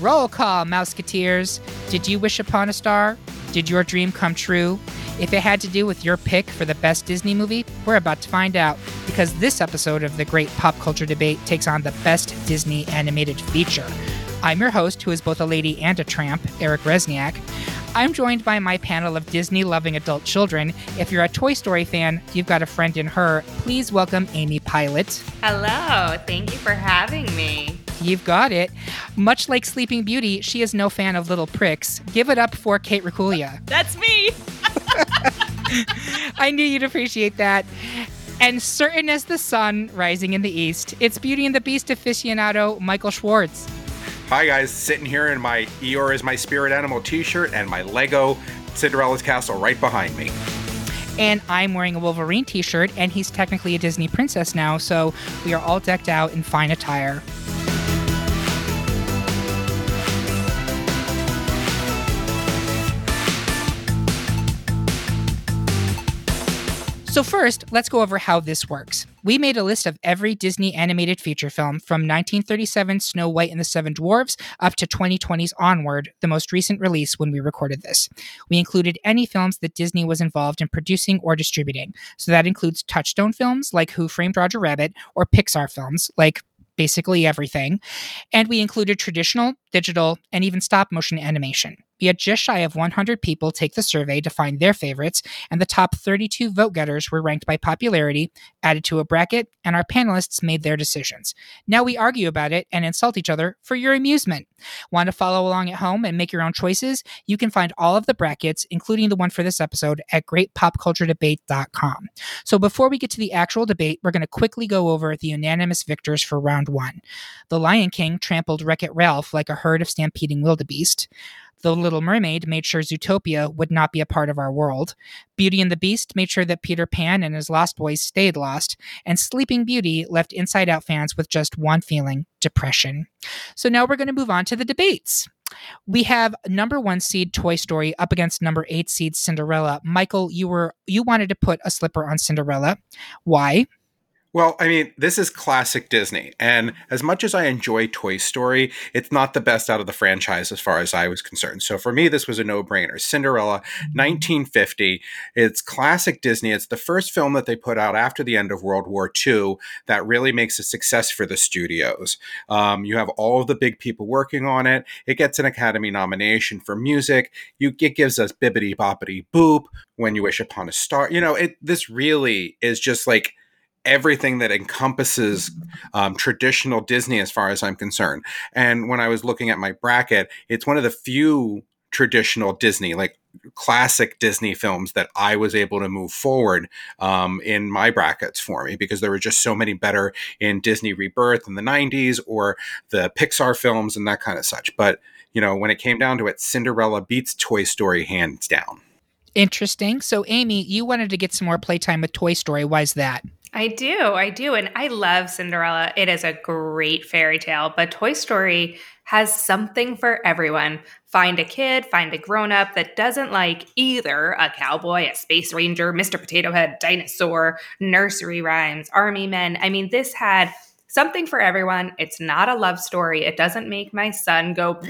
Roll call, Mouseketeers. Did you wish upon a star? Did your dream come true? If it had to do with your pick for the best Disney movie, we're about to find out because this episode of the Great Pop Culture Debate takes on the best Disney animated feature. I'm your host, who is both a lady and a tramp, Eric Rezsnyak. I'm joined by my panel of Disney loving adult children. If you're a Toy Story fan, you've got a friend in her. Please welcome Amy Pilott. Hello, thank you for having me. You've got it. Much like Sleeping Beauty, she is no fan of little pricks. Give it up for Kate Racculia. That's me. I knew you'd appreciate that. And certain as the sun rising in the east, it's Beauty and the Beast aficionado Michael Schwarz. Hi guys, sitting here in my Eeyore is my spirit animal t-shirt and my Lego Cinderella's castle right behind me. And I'm wearing a Wolverine t shirt, and he's technically a Disney princess now, so we are all decked out in fine attire. So, first, let's go over how this works. We made a list of every Disney animated feature film from 1937 Snow White and the Seven Dwarfs up to 2020's Onward, the most recent release when we recorded this. We included any films that Disney was involved in producing or distributing. So that includes Touchstone films like Who Framed Roger Rabbit or Pixar films like basically everything. And we included traditional, digital, and even stop motion animation. We had just shy of 100 people take the survey to find their favorites, and the top 32 vote getters were ranked by popularity, added to a bracket, and our panelists made their decisions. Now we argue about it and insult each other for your amusement. Want to follow along at home and make your own choices? You can find all of the brackets, including the one for this episode, at greatpopculturedebate.com. So before we get to the actual debate, we're going to quickly go over the unanimous victors for round one. The Lion King trampled Wreck It Ralph like a herd of stampeding wildebeest. The Little Mermaid made sure Zootopia would not be a part of our world. Beauty and the Beast made sure that Peter Pan and his Lost Boys stayed lost. And Sleeping Beauty left Inside Out fans with just one feeling depression. So now we're going to move on to the debates. We have number one seed Toy Story up against number eight seed Cinderella. Michael, you were you wanted to put a slipper on Cinderella. Why? Well, I mean, this is classic Disney. And as much as I enjoy Toy Story, it's not the best out of the franchise as far as I was concerned. So for me, this was a no brainer. Cinderella, 1950. It's classic Disney. It's the first film that they put out after the end of World War II that really makes a success for the studios. Um, you have all of the big people working on it. It gets an Academy nomination for music. You, it gives us bibbity boppity boop when you wish upon a star. You know, it this really is just like everything that encompasses um, traditional Disney, as far as I'm concerned. And when I was looking at my bracket, it's one of the few traditional Disney, like classic Disney films that I was able to move forward um, in my brackets for me because there were just so many better in Disney Rebirth in the 90s or the Pixar films and that kind of such. But, you know, when it came down to it, Cinderella beats Toy Story hands down. Interesting. So, Amy, you wanted to get some more playtime with Toy Story. Why is that? I do. I do. And I love Cinderella. It is a great fairy tale, but Toy Story has something for everyone. Find a kid, find a grown up that doesn't like either a cowboy, a space ranger, Mr. Potato Head, dinosaur, nursery rhymes, army men. I mean, this had something for everyone. It's not a love story. It doesn't make my son go,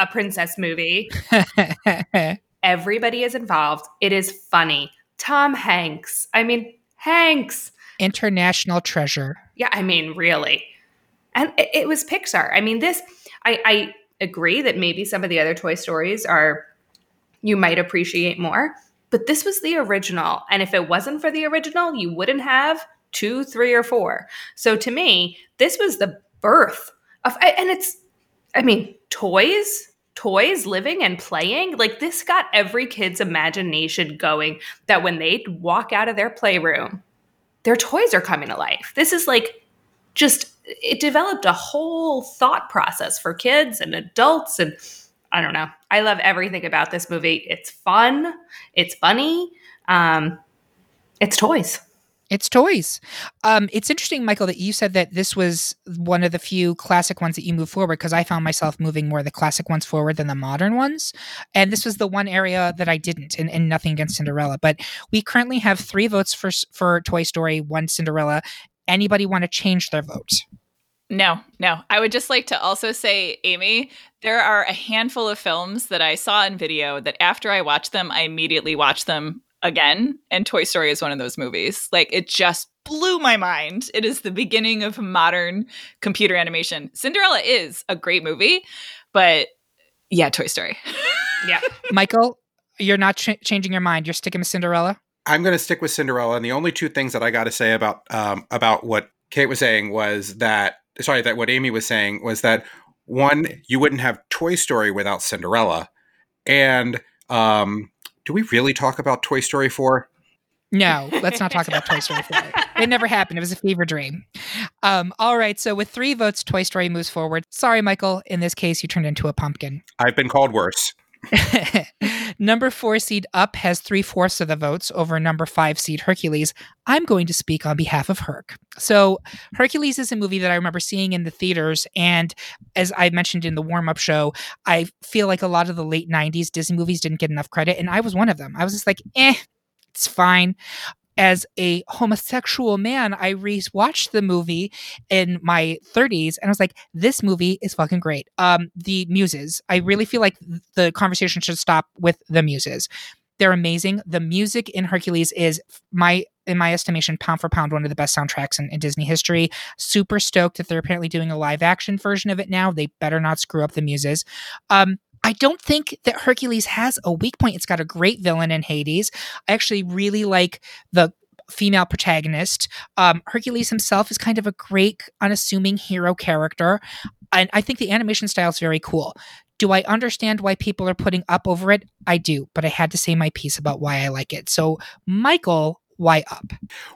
a princess movie. Everybody is involved. It is funny. Tom Hanks. I mean, Hanks international treasure. Yeah, I mean, really. And it, it was Pixar. I mean, this, I, I agree that maybe some of the other Toy Stories are, you might appreciate more, but this was the original. And if it wasn't for the original, you wouldn't have two, three, or four. So to me, this was the birth of, and it's, I mean, toys, toys living and playing like this got every kid's imagination going that when they walk out of their playroom their toys are coming to life. This is like just it developed a whole thought process for kids and adults and I don't know. I love everything about this movie. It's fun, it's funny, um, it's toys. It's toys. Um, it's interesting, Michael, that you said that this was one of the few classic ones that you move forward because I found myself moving more the classic ones forward than the modern ones. And this was the one area that I didn't, and, and nothing against Cinderella. But we currently have three votes for for Toy Story, one Cinderella. Anybody want to change their vote? No, no. I would just like to also say, Amy, there are a handful of films that I saw in video that after I watched them, I immediately watched them again. And Toy Story is one of those movies. Like, it just blew my mind. It is the beginning of modern computer animation. Cinderella is a great movie, but yeah, Toy Story. yeah. Michael, you're not ch- changing your mind. You're sticking with Cinderella? I'm going to stick with Cinderella. And the only two things that I got to say about um, about what Kate was saying was that sorry, that what Amy was saying was that one, you wouldn't have Toy Story without Cinderella, and um, do we really talk about Toy Story four? No, let's not talk about Toy Story 4. It never happened. It was a fever dream. Um, all right. So, with three votes, Toy Story moves forward. Sorry, Michael. In this case, you turned into a pumpkin. I've been called worse. number four seed Up has three fourths of the votes over number five seed Hercules. I'm going to speak on behalf of Herc. So, Hercules is a movie that I remember seeing in the theaters. And as I mentioned in the warm up show, I feel like a lot of the late 90s Disney movies didn't get enough credit. And I was one of them. I was just like, eh, it's fine as a homosexual man, I re-watched the movie in my 30s and I was like, this movie is fucking great. Um, the muses, I really feel like the conversation should stop with the muses. They're amazing. The music in Hercules is my, in my estimation, pound for pound, one of the best soundtracks in, in Disney history. Super stoked that they're apparently doing a live action version of it now. They better not screw up the muses. Um, I don't think that Hercules has a weak point. It's got a great villain in Hades. I actually really like the female protagonist. Um, Hercules himself is kind of a great, unassuming hero character. And I think the animation style is very cool. Do I understand why people are putting up over it? I do, but I had to say my piece about why I like it. So, Michael, why up?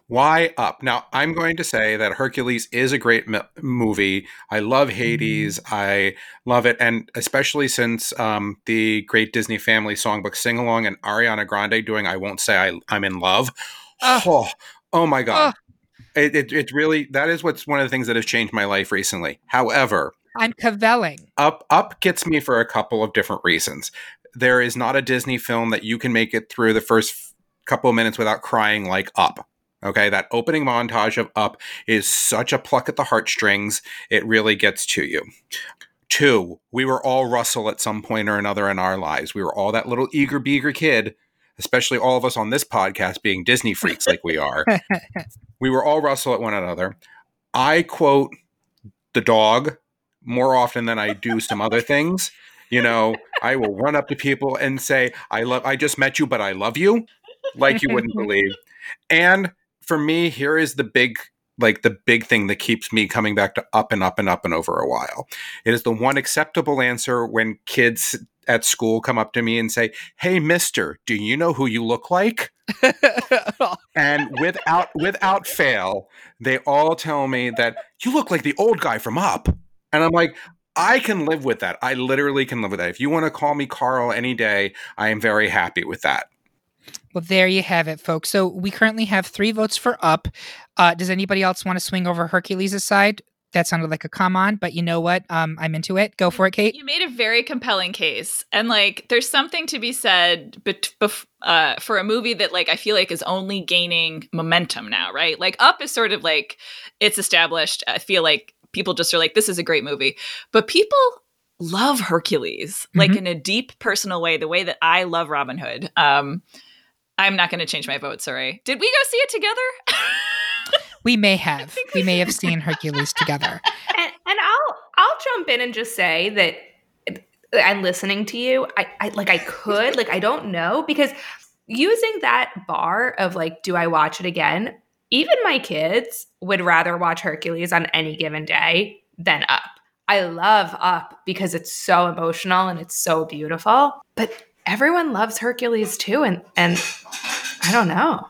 Why up? Now, I'm going to say that Hercules is a great m- movie. I love Hades. Mm. I love it. And especially since um, the great Disney Family Songbook Sing Along and Ariana Grande doing I Won't Say I, I'm in Love. Uh, oh, oh my God. Uh, it, it, it really, that is what's one of the things that has changed my life recently. However, I'm cavelling. Up, up gets me for a couple of different reasons. There is not a Disney film that you can make it through the first couple of minutes without crying like Up. Okay, that opening montage of Up is such a pluck at the heartstrings. It really gets to you. Two, we were all Russell at some point or another in our lives. We were all that little eager beager kid, especially all of us on this podcast being Disney freaks like we are. we were all Russell at one another. I quote the dog more often than I do some other things. You know, I will run up to people and say, I love I just met you, but I love you like you wouldn't believe. And for me, here is the big like the big thing that keeps me coming back to up and up and up and over a while. It is the one acceptable answer when kids at school come up to me and say, "Hey mister, do you know who you look like?" and without without fail, they all tell me that you look like the old guy from Up. And I'm like, I can live with that. I literally can live with that. If you want to call me Carl any day, I am very happy with that. Well, there you have it, folks. So we currently have three votes for up. Uh, does anybody else want to swing over Hercules' side? That sounded like a come on, but you know what? Um, I'm into it. Go for it, Kate. You made a very compelling case, and like, there's something to be said, but bef- uh, for a movie that like I feel like is only gaining momentum now, right? Like, Up is sort of like it's established. I feel like people just are like, this is a great movie, but people love Hercules, like mm-hmm. in a deep personal way, the way that I love Robin Hood. Um, I'm not going to change my vote. Sorry. Did we go see it together? we may have. We may have seen Hercules together. And, and I'll I'll jump in and just say that uh, I'm listening to you. I, I like I could like I don't know because using that bar of like, do I watch it again? Even my kids would rather watch Hercules on any given day than Up. I love Up because it's so emotional and it's so beautiful. But everyone loves Hercules too, and and I don't know.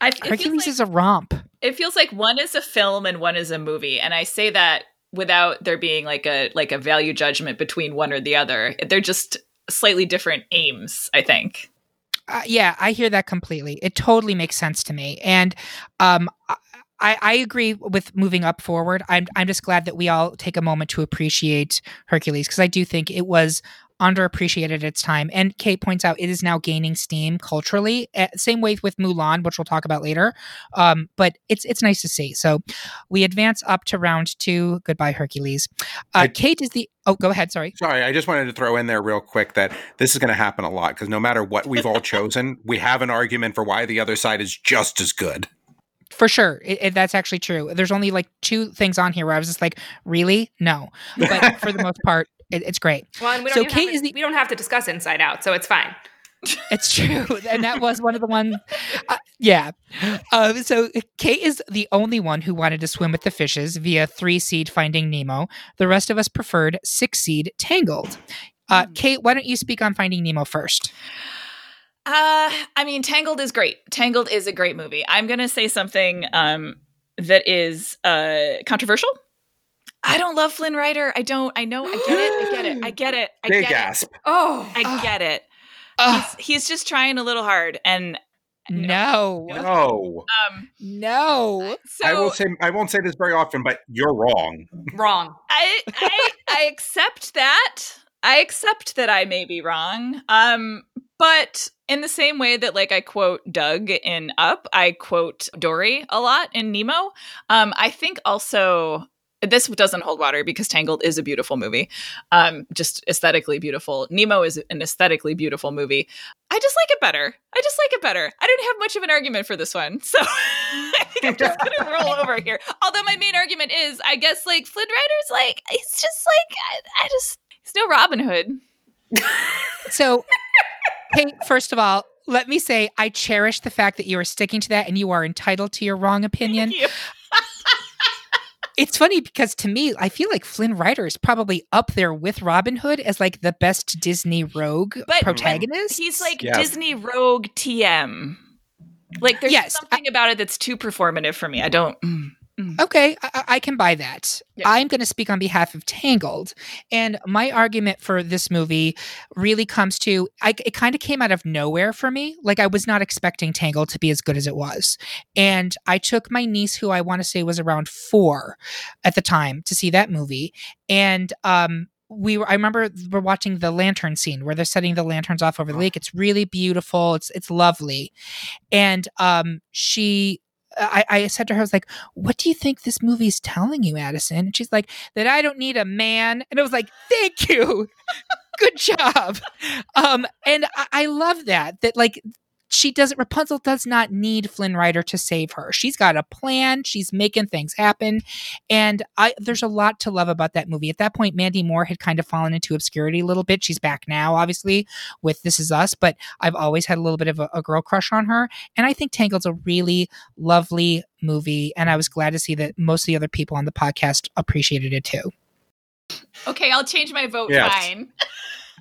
I, Hercules like, is a romp. it feels like one is a film and one is a movie, and I say that without there being like a like a value judgment between one or the other. They're just slightly different aims, I think. Uh, yeah, I hear that completely. It totally makes sense to me, and um, I, I agree with moving up forward. I'm I'm just glad that we all take a moment to appreciate Hercules because I do think it was underappreciated its time. And Kate points out it is now gaining steam culturally. Uh, same way with Mulan, which we'll talk about later. Um, but it's it's nice to see. So we advance up to round two. Goodbye, Hercules. Uh, I, Kate is the. Oh, go ahead. Sorry. Sorry, I just wanted to throw in there real quick that this is going to happen a lot because no matter what we've all chosen, we have an argument for why the other side is just as good. For sure, it, it, that's actually true. There's only like two things on here where I was just like, "Really? No." But for the most part, it, it's great. Well, and we don't so Kate is the, we don't have to discuss Inside Out, so it's fine. It's true, and that was one of the ones. Uh, yeah. Uh, so Kate is the only one who wanted to swim with the fishes via three seed Finding Nemo. The rest of us preferred six seed Tangled. Uh, mm. Kate, why don't you speak on Finding Nemo first? Uh, I mean, Tangled is great. Tangled is a great movie. I'm gonna say something um, that is uh, controversial. I don't love Flynn Rider. I don't. I know. I get it. I get it. I get it. I Big get gasp. It. Oh, I get it. He's, he's just trying a little hard, and no, no, um, no. So, I will say I won't say this very often, but you're wrong. Wrong. I I, I accept that. I accept that I may be wrong. Um, but in the same way that like I quote Dug in Up, I quote Dory a lot in Nemo. Um, I think also this doesn't hold water because Tangled is a beautiful movie, um, just aesthetically beautiful. Nemo is an aesthetically beautiful movie. I just like it better. I just like it better. I didn't have much of an argument for this one, so I think I'm just gonna roll over here. Although my main argument is, I guess, like Flynn Rider's like, it's just like, I, I just, he's no Robin Hood. so, hey, first of all, let me say I cherish the fact that you are sticking to that and you are entitled to your wrong opinion. it's funny because to me, I feel like Flynn Rider is probably up there with Robin Hood as like the best Disney rogue but, protagonist. He's like yes. Disney rogue TM. Like there's yes, something I, about it that's too performative for me. I don't. Mm. Mm. Okay, I, I, can buy that. I'm going to speak on behalf of Tangled. And my argument for this movie really comes to I, it kind of came out of nowhere for me. Like, I was not expecting Tangled to be as good as it was. And I took my niece, who I want to say was around four at the time, to see that movie. And, um, we were, I remember we're watching the lantern scene where they're setting the lanterns off over the lake. It's really beautiful. It's it's lovely. And um she I, I said to her, I was like, what do you think this movie's telling you, Addison? And she's like, that I don't need a man. And I was like, thank you. Good job. Um, and I, I love that, that like she doesn't Rapunzel does not need Flynn Rider to save her. She's got a plan, she's making things happen. And I there's a lot to love about that movie. At that point, Mandy Moore had kind of fallen into obscurity a little bit. She's back now, obviously, with This Is Us, but I've always had a little bit of a, a girl crush on her. And I think Tangled's a really lovely movie. And I was glad to see that most of the other people on the podcast appreciated it too. Okay, I'll change my vote. Yes. Fine.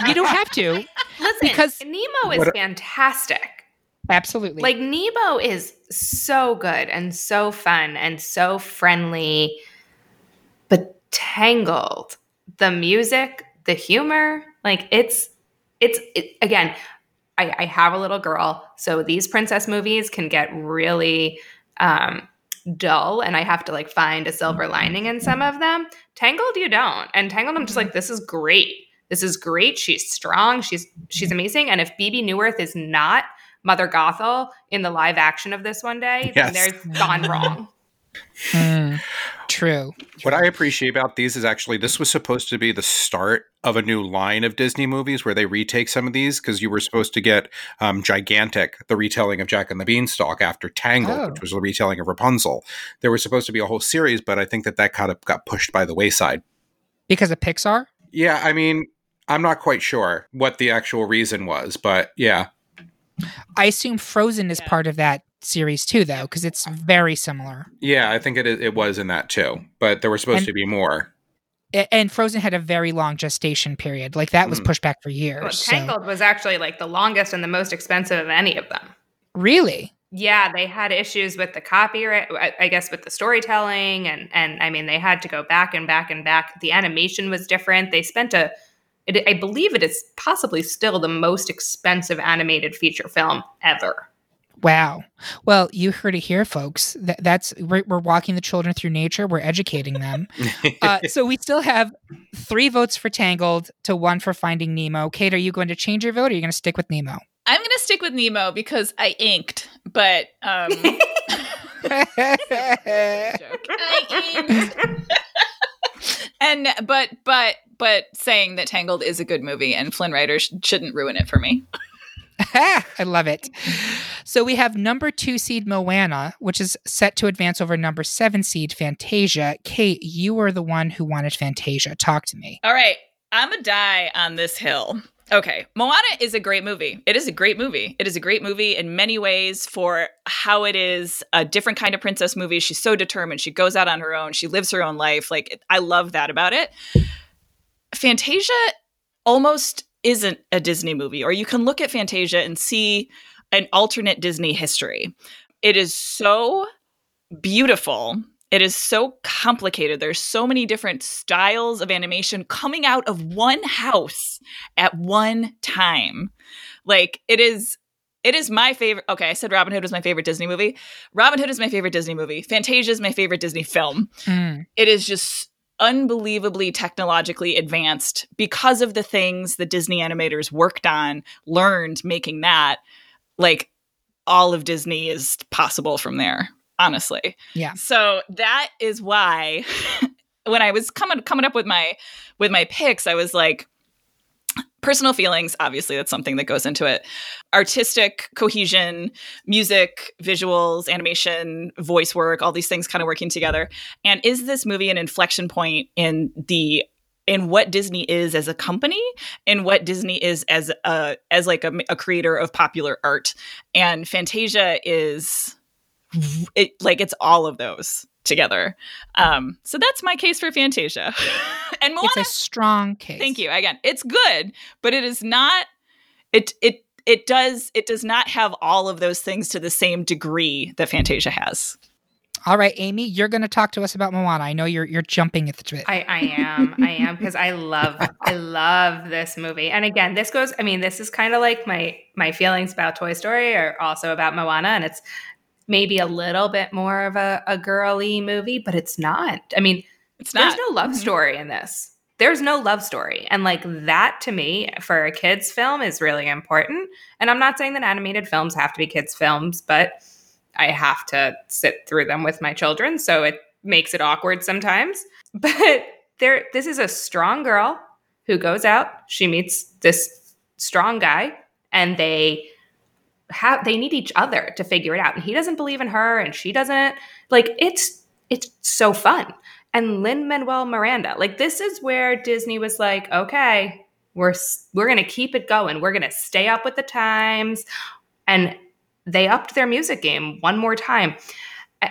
You don't have to. Listen, because Nemo is fantastic. Absolutely. Like Nemo is so good and so fun and so friendly, but tangled. The music, the humor, like it's it's it, again. I, I have a little girl, so these princess movies can get really um, dull, and I have to like find a silver lining in some of them. Tangled, you don't, and Tangled, I'm just like, this is great. This is great. She's strong. She's she's amazing. And if Bebe Neuwirth is not Mother Gothel in the live action of this one day, yes. then there's gone wrong. Mm, true. What I appreciate about these is actually this was supposed to be the start of a new line of Disney movies where they retake some of these because you were supposed to get um, Gigantic, the retelling of Jack and the Beanstalk after Tangled, oh. which was the retelling of Rapunzel. There was supposed to be a whole series, but I think that that kind of got pushed by the wayside. Because of Pixar? Yeah, I mean, I'm not quite sure what the actual reason was, but yeah. I assume Frozen is yeah. part of that series too, though, because it's very similar. Yeah, I think it it was in that too, but there were supposed and, to be more. And Frozen had a very long gestation period. Like that was mm. pushed back for years. Well, Tangled so. was actually like the longest and the most expensive of any of them. Really? Yeah, they had issues with the copyright, I guess with the storytelling and and I mean they had to go back and back and back. The animation was different. They spent a it, I believe it is possibly still the most expensive animated feature film ever. Wow. Well, you heard it here, folks. That, that's we're, we're, walking the children through nature. We're educating them. uh, so we still have three votes for Tangled to one for Finding Nemo. Kate, are you going to change your vote? or Are you going to stick with Nemo? I'm going to stick with Nemo because I inked, but um, I inked. And but but but saying that Tangled is a good movie and Flynn Rider sh- shouldn't ruin it for me. I love it. So we have number two seed Moana, which is set to advance over number seven seed Fantasia. Kate, you were the one who wanted Fantasia. Talk to me. All right. I'm a die on this hill. Okay. Moana is a great movie. It is a great movie. It is a great movie in many ways for how it is a different kind of princess movie. She's so determined. She goes out on her own. She lives her own life. Like, I love that about it. Fantasia almost isn't a Disney movie, or you can look at Fantasia and see an alternate Disney history. It is so beautiful. It is so complicated. There's so many different styles of animation coming out of one house at one time. Like it is it is my favorite. Okay, I said Robin Hood was my favorite Disney movie. Robin Hood is my favorite Disney movie. Fantasia is my favorite Disney film. Mm. It is just unbelievably technologically advanced because of the things the Disney animators worked on, learned making that. Like all of Disney is possible from there, honestly. Yeah. So that is why when I was coming coming up with my with my picks, I was like personal feelings obviously that's something that goes into it artistic cohesion music visuals animation voice work all these things kind of working together and is this movie an inflection point in the in what disney is as a company and what disney is as a as like a, a creator of popular art and fantasia is it like it's all of those together. Um, so that's my case for Fantasia. and Moana, it's a strong case. Thank you. Again, it's good, but it is not. It it it does it does not have all of those things to the same degree that Fantasia has. All right, Amy, you're going to talk to us about Moana. I know you're you're jumping at the bit. I, I am, I am, because I love I love this movie. And again, this goes. I mean, this is kind of like my my feelings about Toy Story are also about Moana, and it's maybe a little bit more of a, a girly movie, but it's not. I mean, it's not. There's no love mm-hmm. story in this. There's no love story. And like that to me for a kids film is really important. And I'm not saying that animated films have to be kids films, but I have to sit through them with my children, so it makes it awkward sometimes. But there this is a strong girl who goes out, she meets this strong guy and they have they need each other to figure it out. And he doesn't believe in her and she doesn't. Like it's it's so fun. And lin manuel miranda like this is where disney was like okay we're we're gonna keep it going. We're gonna stay up with the times. And they upped their music game one more time.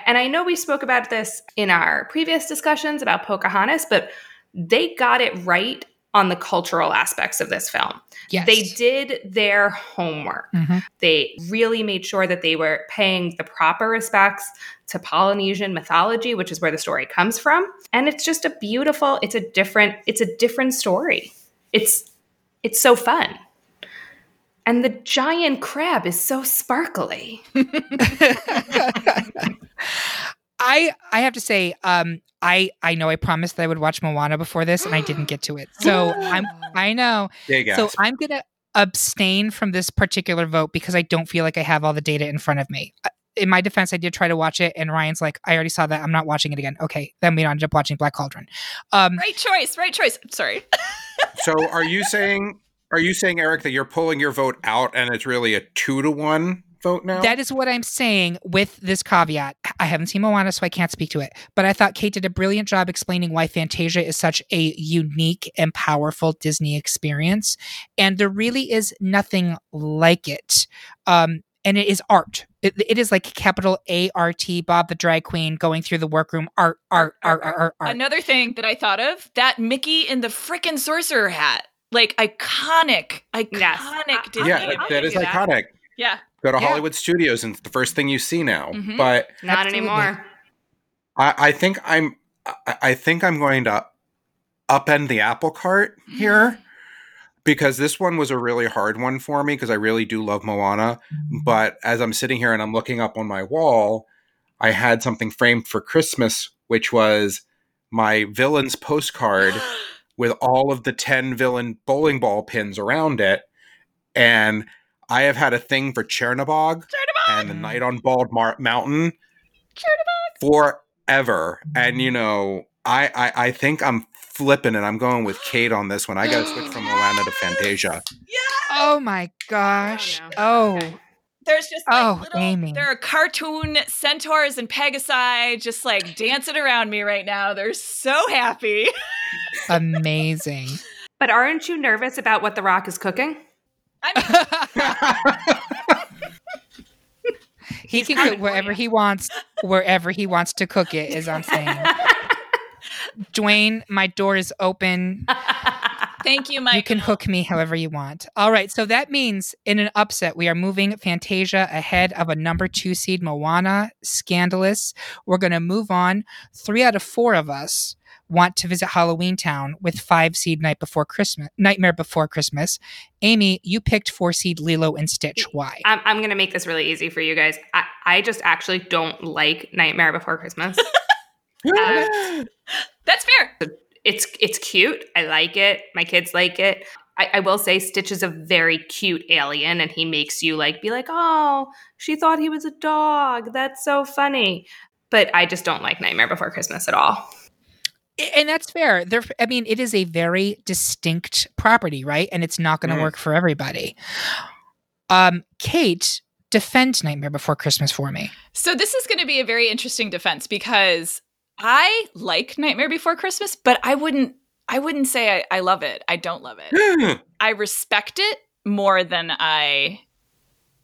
And i know we spoke about this in our previous discussions about pocahontas but they got it right on the cultural aspects of this film. Yes. They did their homework. Mm-hmm. They really made sure that they were paying the proper respects to Polynesian mythology, which is where the story comes from. And it's just a beautiful, it's a different, it's a different story. It's it's so fun. And the giant crab is so sparkly. I I have to say, um, I I know I promised that I would watch Moana before this, and I didn't get to it. So I'm I know. So I'm gonna abstain from this particular vote because I don't feel like I have all the data in front of me. Uh, in my defense, I did try to watch it, and Ryan's like, "I already saw that. I'm not watching it again." Okay, then we ended up watching Black Cauldron. Um, right choice. Right choice. Sorry. so, are you saying? Are you saying, Eric, that you're pulling your vote out, and it's really a two to one vote now? That is what I'm saying with this caveat. I haven't seen Moana, so I can't speak to it. But I thought Kate did a brilliant job explaining why Fantasia is such a unique and powerful Disney experience. And there really is nothing like it. Um, and it is art. It, it is like capital A R T, Bob the drag queen going through the workroom. Art, art, art, art, art, art. Another thing that I thought of that Mickey in the freaking sorcerer hat, like iconic, iconic yes. Disney. Yeah, that is iconic. Yeah. Go to Yeah. Hollywood Studios, and it's the first thing you see now. Mhm. But Not Absolutely. anymore. I, I think I'm, I, I think I'm going to upend the apple cart here because this one was a really hard one for me because I really do love Moana. But as I'm sitting here and I'm looking up on my wall, I had something framed for Christmas, which was my villain's postcard with all of the 10 villain bowling ball pins around it. And I have had a thing for Chernobog and the Night on Bald Mar- Mountain forever. And, you know, I, I, I think I'm flipping and I'm going with Kate on this one. I got to switch from Moana to Fantasia. Oh my gosh. Oh, no. Oh, Okay. There's just like Oh, little, Amy. there are cartoon centaurs and pegasi just like dancing around me right now. They're so happy. amazing. But aren't you nervous about what The Rock is cooking? I he can cook wherever he wants, wherever he wants to cook it, as I'm saying. Dwayne, my door is open. thank you, Mike. You can hook me however you want. All right, so that means in an upset, we are moving Fantasia ahead of a number two seed Moana. Scandalous. We're going to move on. Three out of four of us want to visit Halloween Town with five seed Night Before Christmas, Nightmare Before Christmas. Amy, you picked four seed Lilo and Stitch. Why? I'm, I'm going to make this really easy for you guys. I, I just actually don't like Nightmare Before Christmas. Uh, That's fair. it's it's cute. I like it. My kids like it. I, I will say Stitch is a very cute alien, and he makes you like be like, oh, she thought he was a dog. That's so funny. But I just don't like Nightmare Before Christmas at all. And that's fair. There, I mean, it is a very distinct property, right? And it's not going to Mm. work for everybody. Um, Kate, defend Nightmare Before Christmas for me. So this is going to be a very interesting defense because I like Nightmare Before Christmas, but I wouldn't I wouldn't say I, I love it. I don't love it. I respect it more than I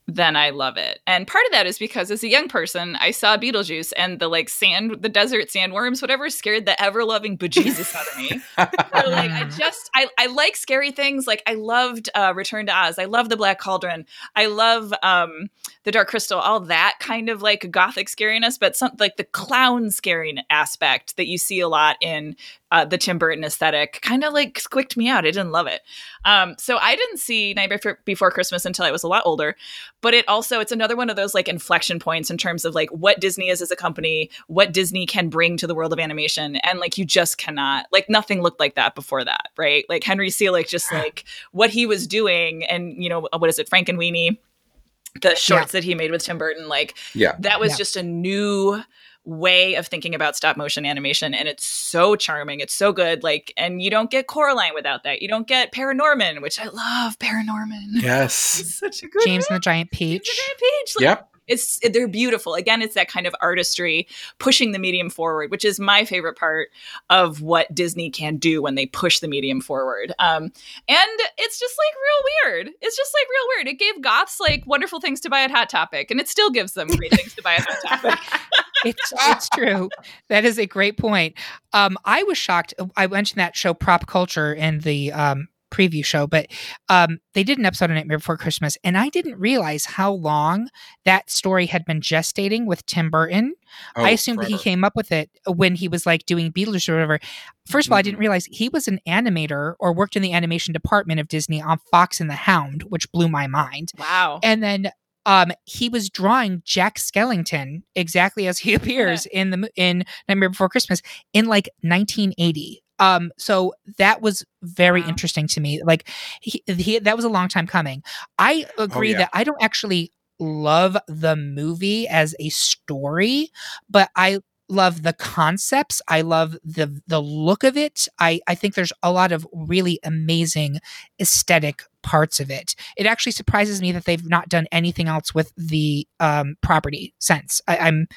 than I love it. And part of that is because as a young person, I saw Beetlejuice and the like sand the desert sandworms, whatever scared the ever loving bejesus out of me. So, like I just I, I like scary things. Like I loved uh, Return to Oz. I love the Black Cauldron. I love um, the Dark Crystal. All that kind of like gothic scariness, but some like the clown scaring aspect that you see a lot in uh, the Tim Burton aesthetic kind of like squicked me out. I didn't love it. Um, so I didn't see Nightmare Before- Christmas until I was a lot older. But it also it's another one of those like inflection points in terms of like what Disney is as a company, what Disney can bring to the world of animation, and like you just cannot like nothing looked like that before that, right? Like Henry Selick, just like what he was doing, and you know what is it, Frankenweenie, the shorts that he made with Tim Burton, like Yeah. that was Yeah. just a new way of thinking about stop motion animation and it's so charming it's so good like and you don't get coraline without that you don't get paranorman which i love paranorman Yes. such a good James and the Giant James Peach. and the Giant Peach. Like, Yep. it's they're beautiful. Again, it's that kind of artistry pushing the medium forward, which is my favorite part of what Disney can do when they push the medium forward. Um, and it's just like real weird. It's just like real weird. It gave goths like wonderful things to buy at Hot Topic, and it still gives them great things to buy at Hot Topic. It's it's true. That is a great point. Um, I was shocked. I mentioned that show Prop Culture in the um, preview show, but um, they did an episode of Nightmare Before Christmas, and I didn't realize how long that story had been gestating with Tim Burton. Oh, I assumed that he came up with it when he was like doing Beetlejuice or whatever. First of all, I didn't realize he was an animator or worked in the animation department of Disney on Fox and the Hound, which blew my mind. Wow. And then um, he was drawing Jack Skellington exactly as he appears in the in Nightmare Before Christmas in like 1980. Um, so that was very Wow. interesting to me. Like he, he, that was a long time coming. I agree yeah. that I don't actually love the movie as a story, but I love the concepts. I love the the look of it. I I think there's a lot of really amazing aesthetic parts of it. It actually surprises me that they've not done anything else with the um, property since. I, I'm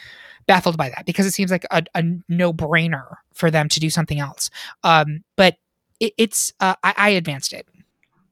baffled by that because it seems like a, a no brainer for them to do something else. Um, but it, it's uh, I, I advanced it.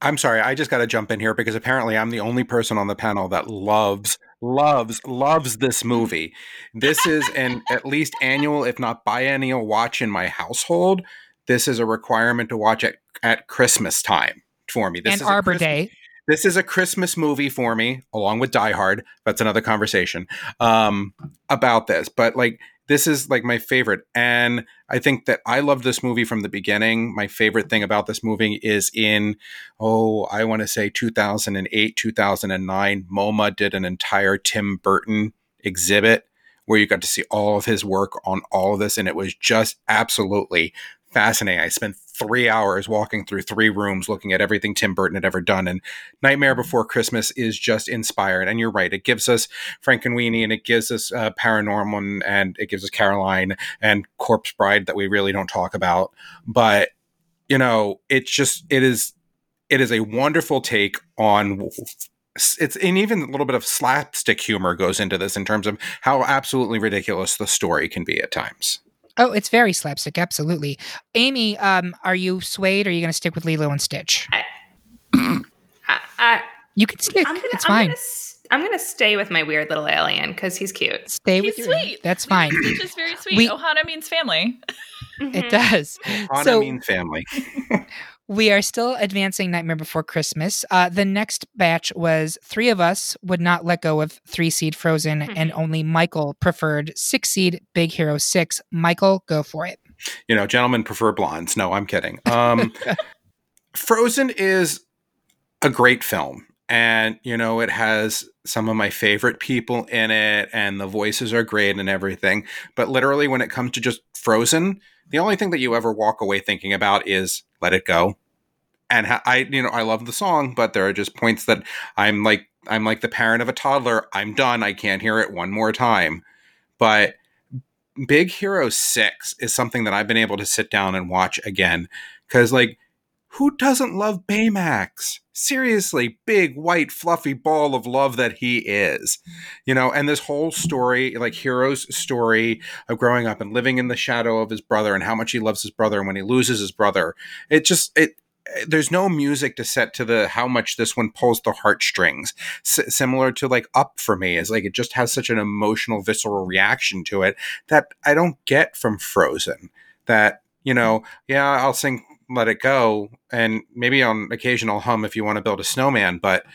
I'm sorry, I just got to jump in here because apparently I'm the only person on the panel that loves, loves, loves this movie. This is an at least annual, if not biennial, watch in my household. This is a requirement to watch at, at Christmas time for me. This and is Arbor Christmas- Day. this is a Christmas movie for me, along with Die Hard. That's another conversation um, about this. But like, this is like my favorite, and I think that I love this movie from the beginning. My favorite thing about this movie is in, oh, I want to say 2008, 2009. MoMA did an entire Tim Burton exhibit where you got to see all of his work on all of this, and it was just absolutely fascinating. I spent three hours walking through three rooms looking at everything Tim Burton had ever done. And Nightmare mm-hmm. Before Christmas is just inspired. And you're right, it gives us Frankenweenie and it gives us uh, Paranorman and it gives us Coraline and Corpse Bride that we really don't talk about. But, you know, it's just, it is. It is a wonderful take on it's and even a little bit of slapstick humor goes into this in terms of how absolutely ridiculous the story can be at times. Oh, it's very slapstick, absolutely. Amy, um, are you swayed or are you going to stick with Lilo and Stitch? I, I, you can stick. I'm gonna, it's fine. I'm gonna, stay with my weird little alien because he's cute. Stay he's with sweet. Your, that's fine. Stitch is very sweet. We, Ohana means family. Mm-hmm. It does. Ohana so, means family. We are still advancing Nightmare Before Christmas. Uh, the next batch was three of us would not let go of three seed Frozen, mm-hmm. and only Michael preferred six seed Big Hero 6. Michael, go for it. You know, gentlemen prefer blondes. No, I'm kidding. Um, Frozen is a great film. And, you know, it has some of my favorite people in it, and the voices are great and everything. But literally, when it comes to just Frozen, the only thing that you ever walk away thinking about is let it go. And I, you know, I love the song, but there are just points that I'm like, I'm like the parent of a toddler. I'm done. I can't hear it one more time. But Big Hero 6 is something that I've been able to sit down and watch again. Cause like, who doesn't love Baymax? Seriously, big, white, fluffy ball of love that he is. You know, and this whole story, like Hero's story of growing up and living in the shadow of his brother and how much he loves his brother and when he loses his brother, it just, it, there's no music to set to the how much this one pulls the heartstrings S- similar to like up for me is like it just has such an emotional visceral reaction to it that i don't get from frozen that you know yeah i'll sing let it go and maybe on occasion i'll hum if you want to build a snowman but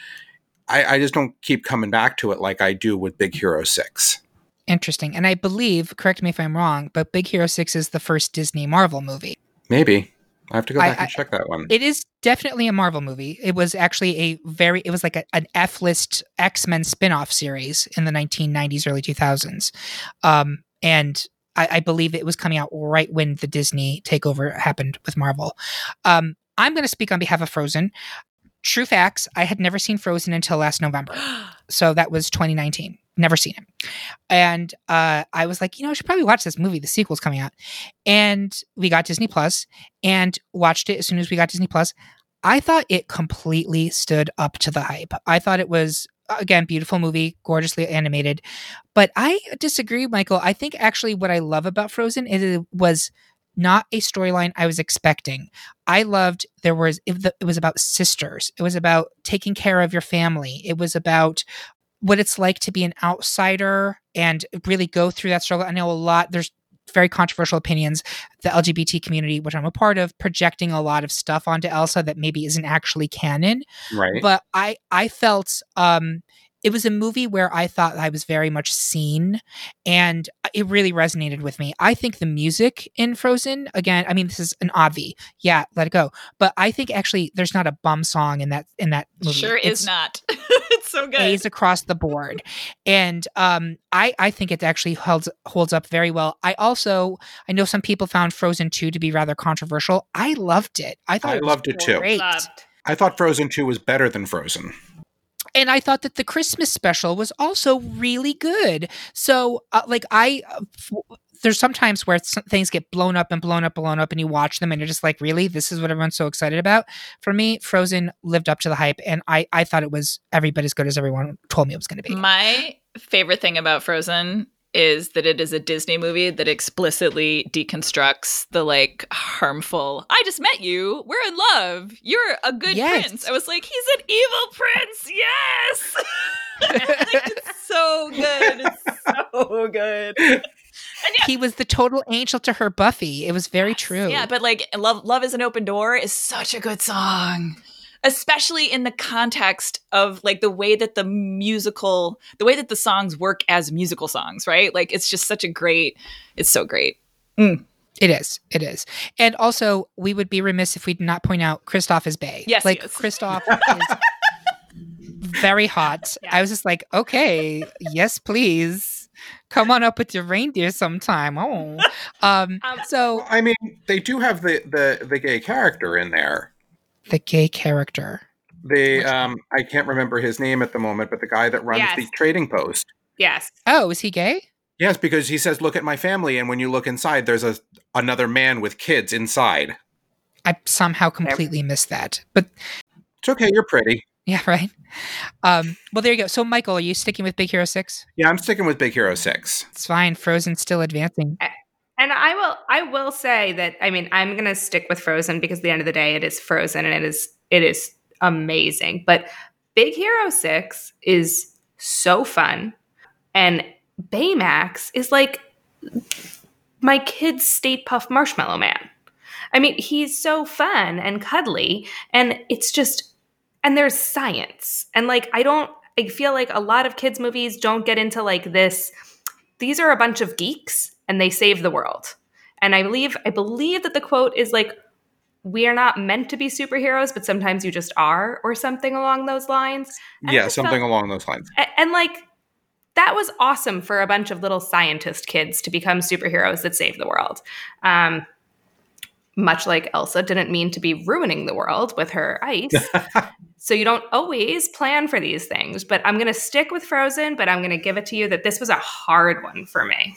I, I just don't keep coming back to it like i do with big hero 6 interesting and i believe correct me if i'm wrong but big hero 6 is the first disney marvel movie maybe I have to go back I, and check that one. It is definitely a Marvel movie. It was actually a very, it was like a, an F list X Men spin off series in the 1990s, early 2000s. Um, and I, I, believe it was coming out right when the Disney takeover happened with Marvel. Um, I'm going to speak on behalf of Frozen. True facts, I had never seen Frozen until last November. So that was 2019. Never seen it. And uh, I was like, you know, I should probably watch this movie. The sequel's coming out. And we got Disney Plus and watched it as soon as we got Disney Plus. I thought it completely stood up to the hype. I thought it was again beautiful movie gorgeously animated but i disagree michael i think actually what i love about frozen is it was not a storyline I was expecting. I loved there was it, was about sisters. It was about taking care of your family. It was about what it's like to be an outsider and really go through that struggle. I know a lot there's very controversial opinions. The LGBT community, which I'm a part of, projecting a lot of stuff onto Elsa that maybe isn't actually canon. Right. But I I felt um it was a movie where I thought I was very much seen and it really resonated with me. I think the music in Frozen, again, I mean, this is an obvi. Yeah, let it go. But I think actually there's not a bum song in that in that movie. Sure it's is not. it's so good. A's across the board. And um I I think it actually holds holds up very well. I also I know some people found Frozen 2 to be rather controversial. I loved it. I thought I it loved it too. Loved. I thought Frozen 2 was better than Frozen and I thought that the Christmas special was also really good. So, uh, like, I uh, there's sometimes where things get blown up and blown up, blown up, and you watch them and you're just like, really, this is what everyone's so excited about. For me, Frozen lived up to the hype, and I I thought it was every bit as good as everyone told me it was going to be. My favorite thing about Frozen is that it is a Disney movie that explicitly deconstructs the like harmful, I just met you, we're in love, you're a good yes. prince. I was like, he's an evil prince, yes! like, it's so good. It's so good. Yeah, he was the total angel to her Buffy. It was very true. Yeah, but like love love is an open door is such a good song. Especially in the context of like the way that the musical, the way that the songs work as musical songs, right? Like it's just such a great, it's so great. Mm. It is. It is. And also, we would be remiss if we did not point out Kristoff is Bay. Yes, like. Kristoff is very hot. Yeah. I was just like, okay, yes, please, come on up with your reindeer sometime. Oh, um, Um, so I mean, they do have the the the gay character in there. The gay character. The um, I can't remember his name at the moment, but the guy that runs Yes. the trading post. Yes. Oh, is he gay? Yes, because he says, "Look at my family," and when you look inside, there's a another man with kids inside. I somehow completely missed that. But It's okay, you're pretty. yeah, right. Um, well, there you go. So, Michael, are you sticking with Big Hero Six? Yeah, I'm sticking with Big Hero Six. It's fine. Frozen's still advancing. And I will I will say that I mean I'm going to stick with Frozen because at the end of the day it is Frozen and it is it is amazing. But Big Hero 6 is so fun and Baymax is like my kid's Stay Puft Marshmallow Man. I mean, he's so fun and cuddly and it's just and there's science. And like I don't I feel like a lot of kids movies don't get into like this these are a bunch of geeks and they save the world. And I believe I believe that the quote is like we are not meant to be superheroes, but sometimes you just are, or something along those lines. And Yeah, something felt- along those lines. a- and like that was awesome for a bunch of little scientist kids to become superheroes that save the world. Um, much like Elsa didn't mean to be ruining the world with her ice. so you don't always plan for these things. But I'm going to stick with Frozen, but I'm going to give it to you that this was a hard one for me.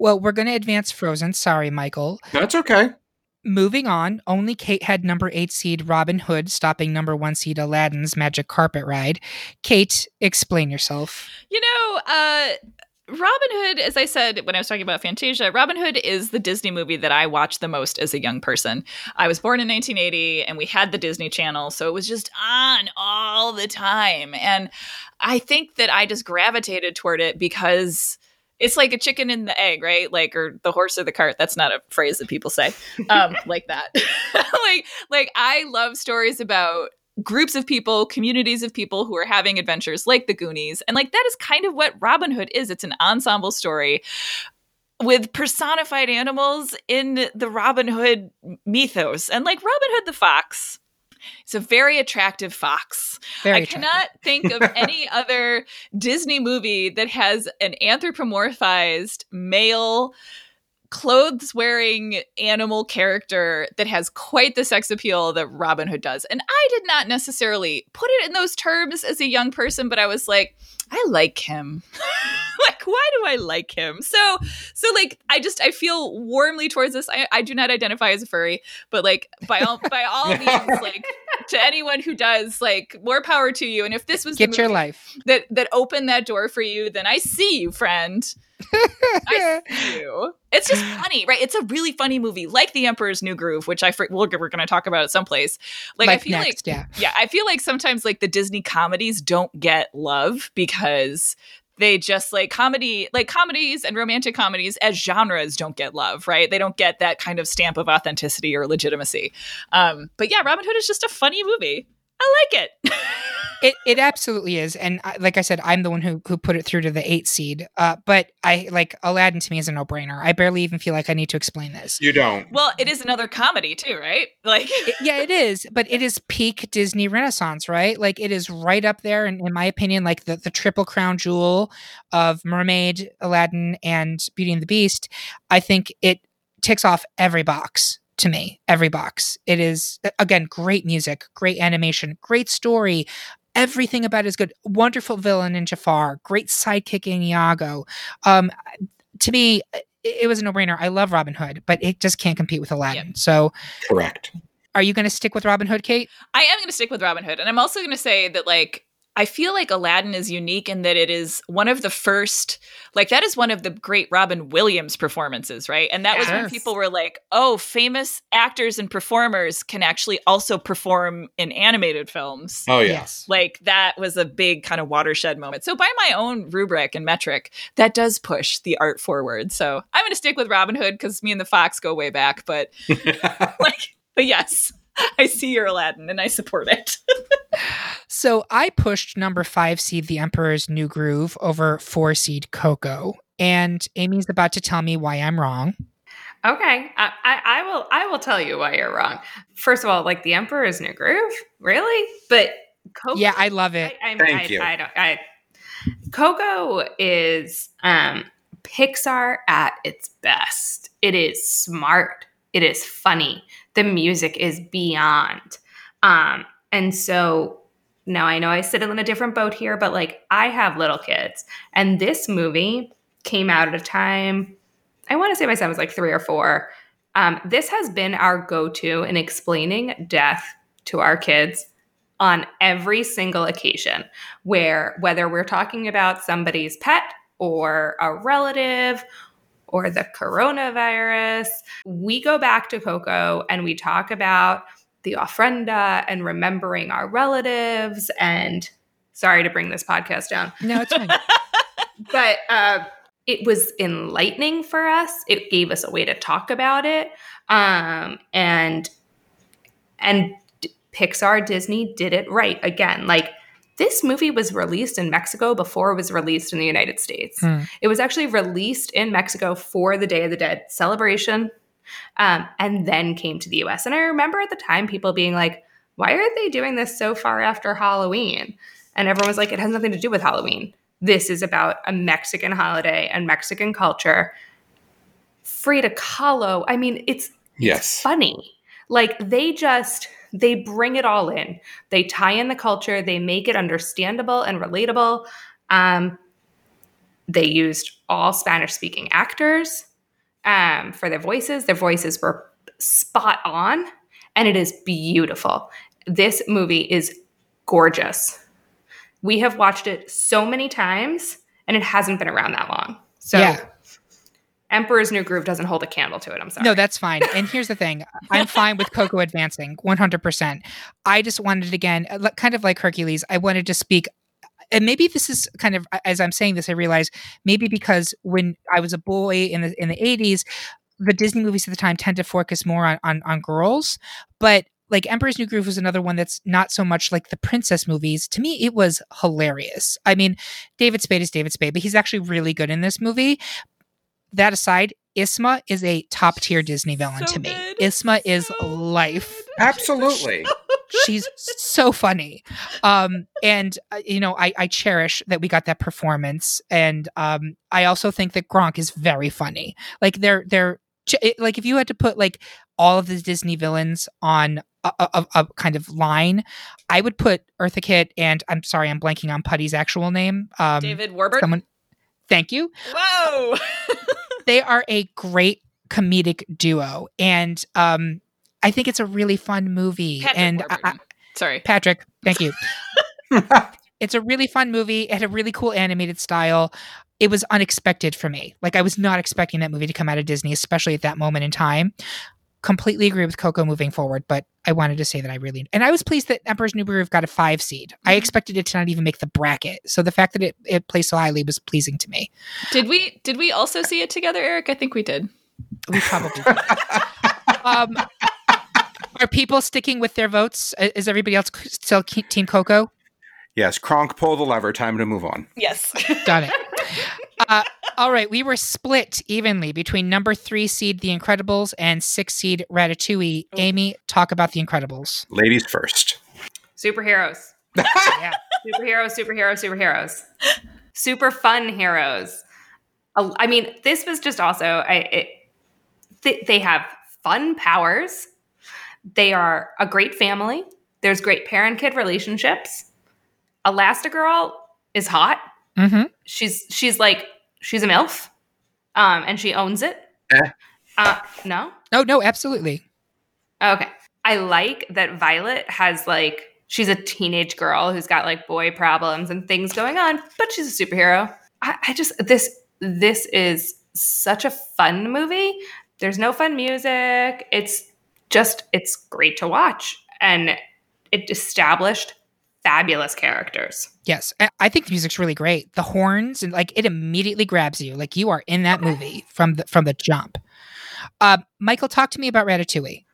Well, we're going to advance Frozen. Sorry, Michael. That's okay. Moving on, only Kate had number eight seed Robin Hood, stopping number one seed Aladdin's Magic Carpet Ride. Kate, explain yourself. You know, uh, Robin Hood, as I said when I was talking about Fantasia, Robin Hood is the Disney movie that I watched the most as a young person. I was born in 1980 and we had the Disney Channel, so it was just on all the time. And I think that I just gravitated toward it because it's like a chicken and the egg, right? Like, or the horse or the cart. That's not a phrase that people say um, like that. like, like I love stories about groups of people, communities of people who are having adventures like the Goonies. And like that is kind of what Robin Hood is. It's an ensemble story with personified animals in the Robin Hood mythos. And like Robin Hood the Fox, it's a very attractive fox. Very I attractive. cannot think of any other Disney movie that has an anthropomorphized male clothes wearing animal character that has quite the sex appeal that Robin Hood does. And I did not necessarily put it in those terms as a young person, but I was like, I like him. like, why do I like him? So, so like, I just I feel warmly towards this. I, I do not identify as a furry, but like by all by all means, like to anyone who does, like more power to you. And if this was the Get your life. that that opened that door for you, then I see you, friend. I see you. It's just funny, right? It's a really funny movie, like The Emperor's New Groove, which I fr- we're, we're going to talk about at some place. Like, I feel like yeah. yeah, I feel like sometimes like the Disney comedies don't get love because they just like comedy, like comedies and romantic comedies as genres don't get love, right? They don't get that kind of stamp of authenticity or legitimacy. Um, but yeah, Robin Hood is just a funny movie. I like it. It it absolutely is, and I, like I said, I'm the one who who put it through to the eight seed. Uh, but I like Aladdin to me is a no brainer. I barely even feel like I need to explain this. You don't. well, it is another comedy too, right? Like, It- yeah, it is, but it is peak Disney Renaissance, right? Like it is right up there, and in my opinion, like the the triple crown jewel of Mermaid, Aladdin, and Beauty and the Beast. I think it ticks off every box to me. Every box. It is again great music, great animation, great story. Everything about it is good. Wonderful villain in Jafar. Great sidekick in Iago. Um, to me, it, it was a no brainer. I love Robin Hood, but it just can't compete with Aladdin. So Correct. are you going to stick with Robin Hood, Kate? I am going to stick with Robin Hood. And I'm also going to say that, like, I feel like Aladdin is unique in that it is one of the first, like, that is one of the great Robin Williams performances, right? And that was when people were like, oh, famous actors and performers can actually also perform in animated films. Oh. Yes. Like, that was a big kind of watershed moment. So, by my own rubric and metric, that does push the art forward. So, I'm going to stick with Robin Hood because me and the Fox go way back. But, like, but yes. I see your Aladdin and I support it. So I pushed number five seed The Emperor's New Groove over four seed Coco. And Amy's about to tell me why I'm wrong. Okay, I, I, I will. I will tell you why you're wrong. First of all, like the Emperor's New Groove, really? But Coco, Yeah, I love it. I, I, Thank I, you. I don't. I Coco is um, Pixar at its best. It is smart. It is funny. The music is beyond. Um, and so now I know I sit in a different boat here, but like I have little kids, and this movie came out at a time. I want to say my son was like three or four. Um, this has been our go-to in explaining death to our kids on every single occasion where whether we're talking about somebody's pet or a relative or the coronavirus we go back to coco and we talk about the ofrenda and remembering our relatives and sorry to bring this podcast down No, it's fine. but uh, it was enlightening for us. It gave us a way to talk about it, um, and and Pixar Disney did it right again. Like this movie was released in Mexico before it was released in the United States. Hmm. It was actually released in Mexico for the Day of the Dead celebration, um, and then came to the U.S. And I remember at the time people being like, "Why are they doing this so far after Halloween?" And everyone was like, "It has nothing to do with Halloween." this is about a Mexican holiday and Mexican culture. Frida Kahlo, I mean, it's Yes. funny. Like they just they bring it all in. They tie in the culture, they make it understandable and relatable. Um, they used all Spanish speaking actors um, for their voices. Their voices were spot on, and it is beautiful. This movie is gorgeous. We have watched it so many times, and it hasn't been around that long. So, Yeah. Emperor's New Groove doesn't hold a candle to it. I'm sorry. No, that's fine. And here's the thing I'm fine with Coco advancing 100%. I just wanted, again, uh, kind of like Hercules, I wanted to speak. And maybe this is kind of as I'm saying this, I realize maybe because when I was a boy in the in the 80s, the Disney movies at the time tend to focus more on on, on girls. But like Emperor's New Groove was another one that's not so much like the princess movies. To me, it was hilarious. I mean, David Spade is David Spade, but he's actually really good in this movie. That aside, Yzma is a top tier Disney villain So to me. good. Yzma is So life. Absolutely. She's so funny. Um, and uh, you know, I, I cherish that we got that performance. And um, I also think that Kronk is very funny. Like they're they're it- like if you had to put like all of the Disney villains on a, a, a kind of line, I would put Eartha Kitt and I'm sorry, I'm blanking on Putty's actual name. Um, David Warbert. Someone. Thank you. Whoa. they are a great comedic duo and um i think it's a really fun movie Patrick and I- I- Sorry. patrick thank you it's a really fun movie it had a really cool animated style it was unexpected for me like i was not expecting that movie to come out of disney especially at that moment in time completely agree with coco moving forward but i wanted to say that i really and i was pleased that emperor's new groove got a five seed i expected it to not even make the bracket so the fact that it, it placed so highly was pleasing to me Did we did we also see it together, Eric? I think we did. We probably. um, are people sticking with their votes? Is everybody else still Team Coco? yes. Kronk, pull the lever. Time to move on. Yes. Got it. Uh, all right, we were split evenly between number three seed The Incredibles and six seed Ratatouille. Amy, talk about The Incredibles. Ladies first. superheroes. Yeah. superheroes, superheroes, superheroes. Super fun heroes. I mean, this was just also I, it, th- they have fun powers. They are a great family. There's great parent-kid relationships. Elastigirl is hot. Hmm She's she's like she's a milf, um, and she owns it. Eh. Uh, no, Oh no, absolutely. Okay. I I like that Violet has like she's a teenage girl who's got like boy problems and things going on, but she's a superhero. I, I just this this is such a fun movie. There's no fun music. It's just it's great to watch and it established fabulous characters. Yes, I- I think the music's really great. The horns and like it immediately grabs you, like you are in that movie from the from the jump. Uh, Michael, talk to me about Ratatouille.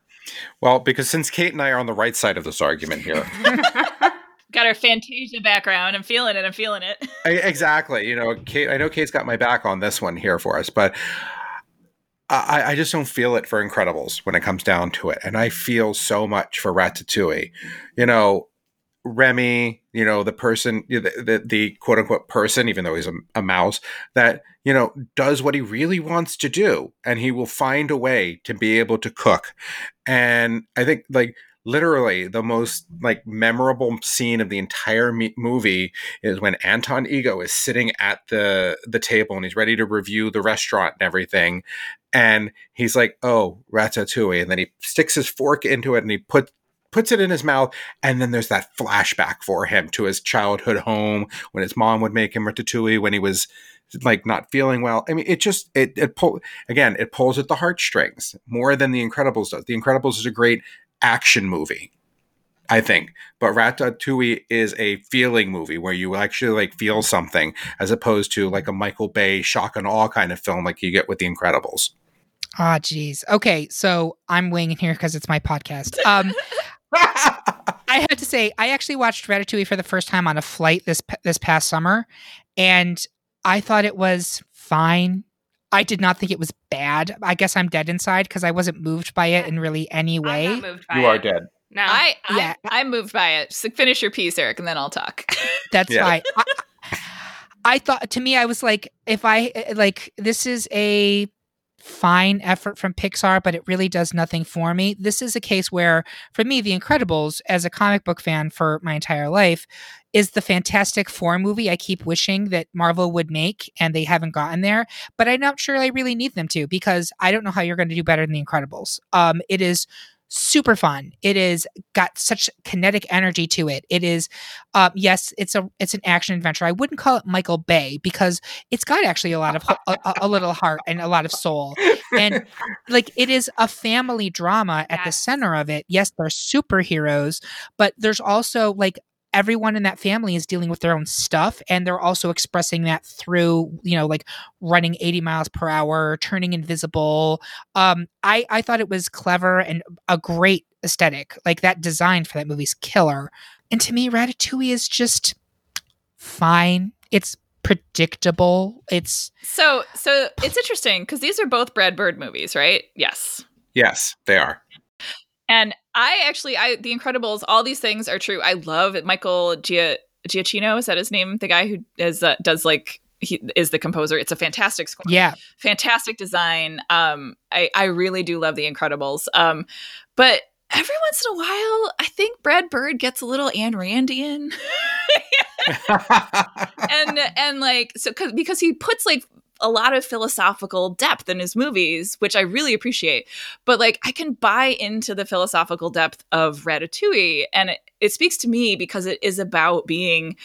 Well, because since Kate and I are on the right side of this argument here, Got our Fantasia background. I'm feeling it. I'm feeling it. I, exactly. You know, Kate. I know Kate's got my back on this one here for us, but I, I just don't feel it for Incredibles when it comes down to it, and I feel so much for Ratatouille. You know, Remy. You know, the person, the, the, the quote unquote person, even though he's a, a mouse, that you know does what he really wants to do, and he will find a way to be able to cook. And I think like literally the most like memorable scene of the entire me- movie is when Anton Ego is sitting at the the table and he's ready to review the restaurant and everything and he's like oh ratatouille and then he sticks his fork into it and he put puts it in his mouth and then there's that flashback for him to his childhood home when his mom would make him ratatouille when he was like not feeling well. I mean, it just it it pull again, it pulls at the heartstrings more than the Incredibles does. The Incredibles is a great action movie, I think, but Ratatouille is a feeling movie where you actually like feel something as opposed to like a Michael Bay shock and awe kind of film like you get with the Incredibles. Ah, geez. Okay, so I'm winging here because it's my podcast. Um, I have to say, I actually watched Ratatouille for the first time on a flight this this past summer, and I thought it was fine. I did not think it was bad. I guess I'm dead inside because I wasn't moved by it in really any I'm way. not moved by you are it. dead. No. I, I Yeah. I'm moved by it. So finish your piece, Eric, and then I'll talk. That's Yeah. fine. I, I thought to me, I was like, if I eh, like, this is a fine effort from Pixar, but it really does nothing for me. This is a case where, for me, The Incredibles, as a comic book fan for my entire life, is the Fantastic Four movie I keep wishing that Marvel would make, and they haven't gotten there. But I'm not sure I really need them to because I don't know how you're going to do better than The Incredibles. Um, it is super fun. It is got such kinetic energy to it. It is, um, yes, it's a it's an action adventure. I wouldn't call it Michael Bay because it's got actually a lot of a, a, little heart and a lot of soul. And like it is a family drama at the center of it. Yes, they're superheroes, but there's also like everyone in that family is dealing with their own stuff and they're also expressing that through you know like running 80 miles per hour turning invisible um i i thought it was clever and a great aesthetic like that design for that movie's killer and to me ratatouille is just fine it's predictable it's so so it's interesting because these are both Brad Bird movies, right? Yes. Yes, they are. And I actually, I The Incredibles, all these things are true. I love it. Michael Gia, Giacchino, is that his name? The guy who is uh, does like he is the composer. It's a fantastic score. yeah fantastic design. Um, I I really do love The Incredibles. Um, but every once in a while, I think Brad Bird gets a little Ayn Randian. and and like so cause, because he puts like a lot of philosophical depth in his movies which i really appreciate. But like i can buy into the philosophical depth of ratatouille and it, it speaks to me because it is about being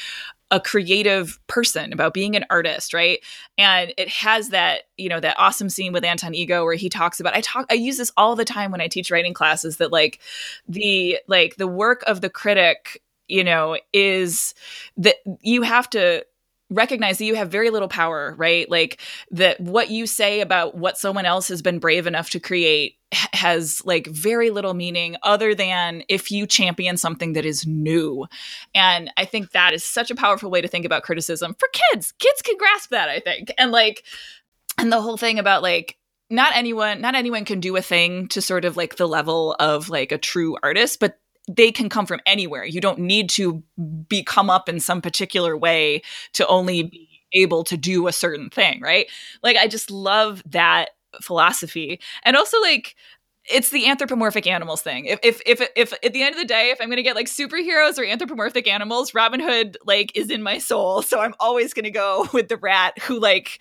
a creative person about being an artist right? And it has that you know that awesome scene with anton ego where he talks about i talk i use this all the time when i teach writing classes that like the like the work of the critic you know is that you have to recognize that you have very little power right? Like that what you say about what someone else has been brave enough to create has like very little meaning other than if you champion something that is new. And i think that is such a powerful way to think about criticism for kids. Kids can grasp that i think. And like and the whole thing about like not anyone not anyone can do a thing to sort of like the level of like a true artist but they can come from anywhere you don't need to be come up in some particular way to only be able to do a certain thing right like i just love that philosophy and also like it's the anthropomorphic animals thing. If, if if if at the end of the day, if I'm gonna get like superheroes or anthropomorphic animals, Robin Hood like is in my soul. So I'm always gonna go with the rat who like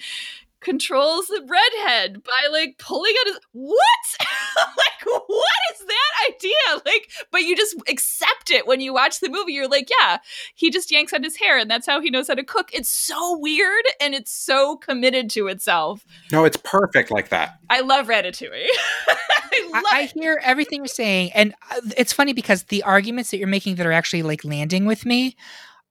controls the redhead by like pulling out his what? like what is that idea? Like, but you just accept it when you watch the movie. You're like, yeah, he just yanks on his hair, and that's how he knows how to cook. It's so weird, and it's so committed to itself. No, it's perfect like that. I love Ratatouille. I love I, I hear everything you're saying, and uh, it's funny because the arguments that you're making that are actually like landing with me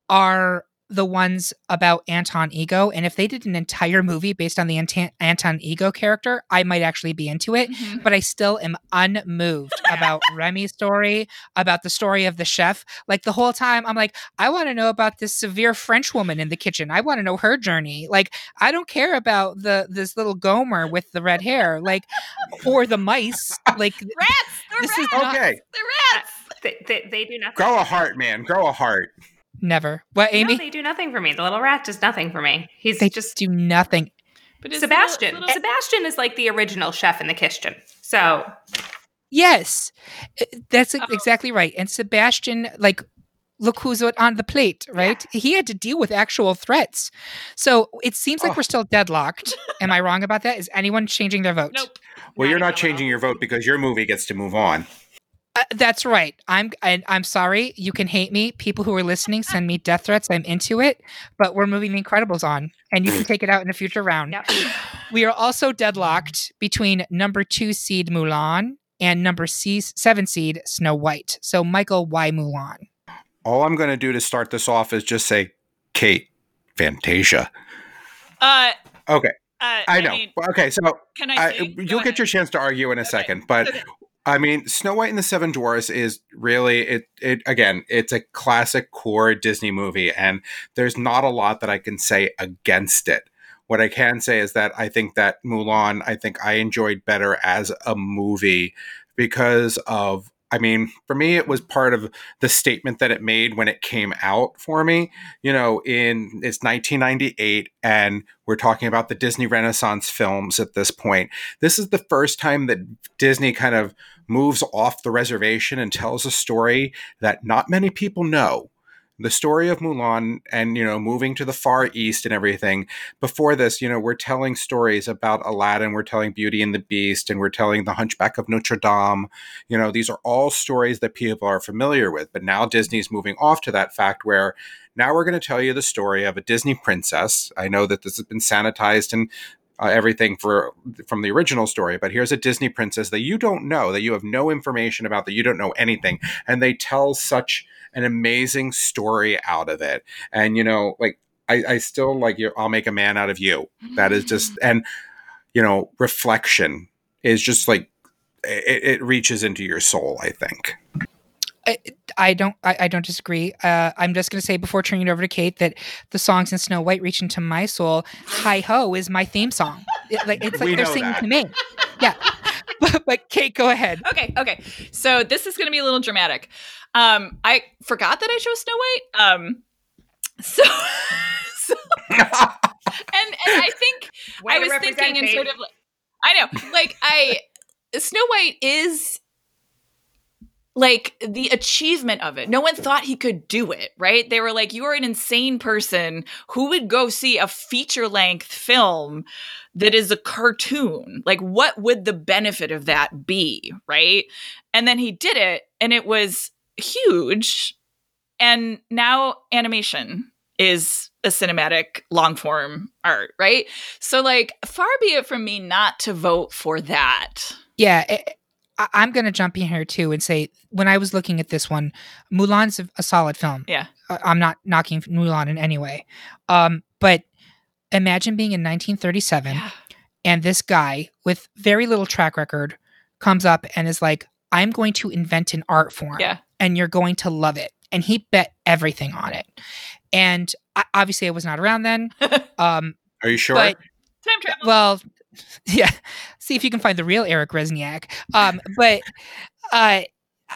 are the ones about Anton Ego. And if they did an entire movie based on the Anton, Anton Ego character, I might actually be into it. Mhm. But I still am unmoved about Remy's story, about the story of the chef. Like the whole time, I'm like, I want to know about this severe French woman in the kitchen. I want to know her journey. Like, I don't care about the this little Gomer with the red hair, like, or the mice. Like, Rats! They're This is not- Okay, They're rats! They, they, they do nothing. grow a heart, man. Grow a heart. Never. What, Amy? No, they do nothing for me. The little rat does nothing for me. He's they just just do nothing. But Sebastian. little- little- Sebastian is like the original chef in the kitchen. So Yes, Uh, that's Oh. exactly right. And Sebastian, like, look who's on the plate, right? He had to deal with actual threats. So it seems like Oh. we're still deadlocked. Am I wrong about that? Is anyone changing their vote? nope. Well, you're Not not even a changing your vote because your movie gets to move on. Uh, that's right. I'm and I'm sorry. You can hate me. People who are listening send me death threats. I'm into it. But we're moving The Incredibles on, and you can take it out in a future round. Yep. We are also deadlocked between number two seed Mulan and number C- seven seed Snow White. So Michael, why Mulan? All I'm going to do to start this off is just say, Kate, Fantasia. Uh, Okay, uh, I know. mean, okay, so can I? I, you'll ahead. get your chance to argue in a second, but Okay. I mean, Snow White and the Seven Dwarfs is really it. It again, it's a classic core Disney movie, and there's not a lot that I can say against it. What I can say is that I think that Mulan, I think I enjoyed better as a movie because of. I mean, for me, it was part of the statement that it made when it came out for me. You know, in it's 1998, and we're talking about the Disney Renaissance films at this point this is the first time that Disney kind of moves off the reservation and tells a story that not many people know. The story of Mulan and, you know, moving to the Far East and everything. Before this, you know, we're telling stories about Aladdin, we're telling Beauty and the Beast, and we're telling The Hunchback of Notre Dame. You know, these are all stories that people are familiar with. But now Disney's moving off to that fact where now we're going to tell you the story of a Disney princess. I know that this has been sanitized and uh, everything for from the original story but here's a disney princess that you don't know that you have no information about that you don't know anything and they tell such an amazing story out of it and you know like i, I still like you i'll make a man out of you that is just and you know reflection is just like it, it reaches into your soul i think I, I don't I, I don't disagree. Uh, I'm just gonna say before turning it over to Kate that the songs in Snow White reach into my soul. Hi ho is my theme song. It- like it's We like they're singing that. to me. Yeah. but, but Kate, go ahead. Okay, okay. So this is going to be a little dramatic. Um, I forgot that I chose Snow White. Um, so, so and and I think Way I was thinking in Kate. sort of like, I know, like I Snow White is like the achievement of it. No one thought he could do it, right? They were like, you are an insane person who would go see a feature length film that is a cartoon. Like, what would the benefit of that be, right? And then he did it, and it was huge. And now animation is a cinematic long form art, right? So, like, far be it from me not to vote for that. Yeah, I- I, I'm gonna jump in here too and say when I was looking at this one, Mulan's a, a solid film. Yeah. I- I'm not knocking Mulan in any way, um, but imagine being in 1937 Yeah. and this guy with very little track record comes up and is like, "I'm going to invent an art form, Yeah. and you're going to love it." And he bet everything on it. And I, obviously, I was not around then. Um, are you sure but Time travel. well, yeah. See if you can find the real Eric Rezsnyak. Um, but uh,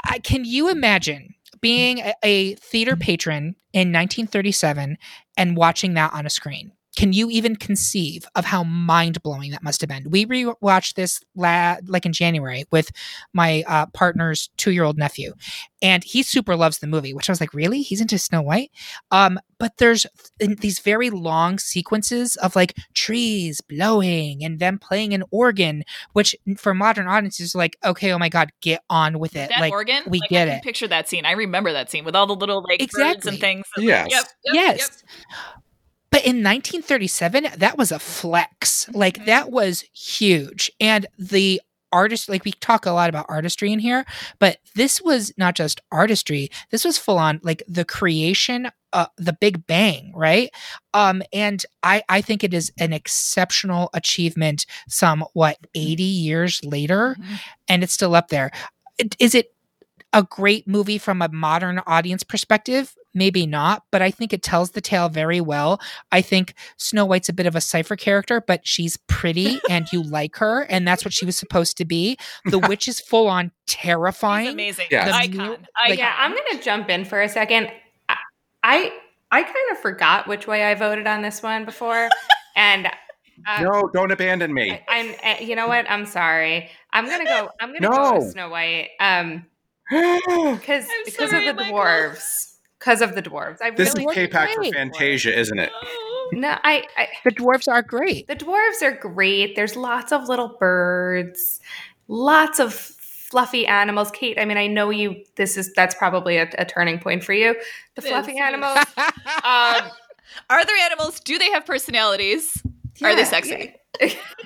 I, can you imagine being a, a theater patron in 1937 and watching that on a screen? Can you even conceive of how mind blowing that must have been? We rewatched this la- like in January with my uh, partner's two year old nephew, and he super loves the movie. Which I was like, really? He's into Snow White? Um, but there's these very long sequences of like trees blowing and them playing an organ, which for modern audiences, is like, okay, oh my god, get on with it. That like, organ, we like, get I can it. Picture that scene. I remember that scene with all the little like birds Exactly. and things. Yes. Yep. yep yes. Yep. But in 1937, that was a flex. Like Mhm. that was huge. And the artist, like we talk a lot about artistry in here, but this was not just artistry. This was full on like the creation, uh, the Big Bang, right? Um, and I, I think it is an exceptional achievement. Some what 80 years later, Mhm. and it's still up there is it a great movie from a modern audience perspective? Maybe not, but I think it tells the tale very well. I think Snow White's a bit of a cipher character, but she's pretty and you like her, and that's what she was supposed to be. The witch is full on He's terrifying. amazing. Yes. Icon. mu- Icon. like- Yeah, I'm gonna jump in for a second. I I, I kind of forgot which way I voted on this one before, and uh, no, don't abandon me. I, I'm. Uh, you know what? I'm sorry. I'm gonna go. I'm gonna go with Snow White. Um, because because of the Michael. dwarves. Because of the dwarves. I this really is K-Pack for great. Fantasia, isn't it? no. I, I The dwarves are great. the dwarves are great. There's lots of little birds, lots of fluffy animals. Kate, I mean, I know you. This is that's probably a, a turning point for you. The It fluffy is. animals. Um, Are there animals? Do they have personalities? Are they sexy? yeah.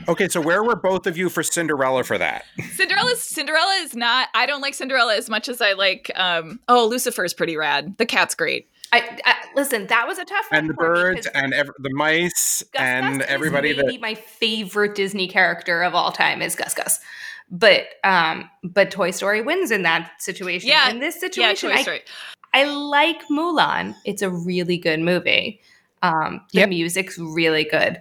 Okay, so where were both of you for Cinderella for that? Cinderella's Cinderella is not. I don't like Cinderella as much as I like. Um, oh, Lucifer's pretty rad. The cat's great. I, I listen. That was a tough one And the for me birds 'cause and ev- the mice Gus and Gus everybody is that my favorite Disney character of all time is Gus Gus. But um, but Toy Story wins in that situation. Yeah, in this situation Yeah, situation, Toy I, Story. I like Mulan. It's a really good movie. Um, the Yep. music's really good,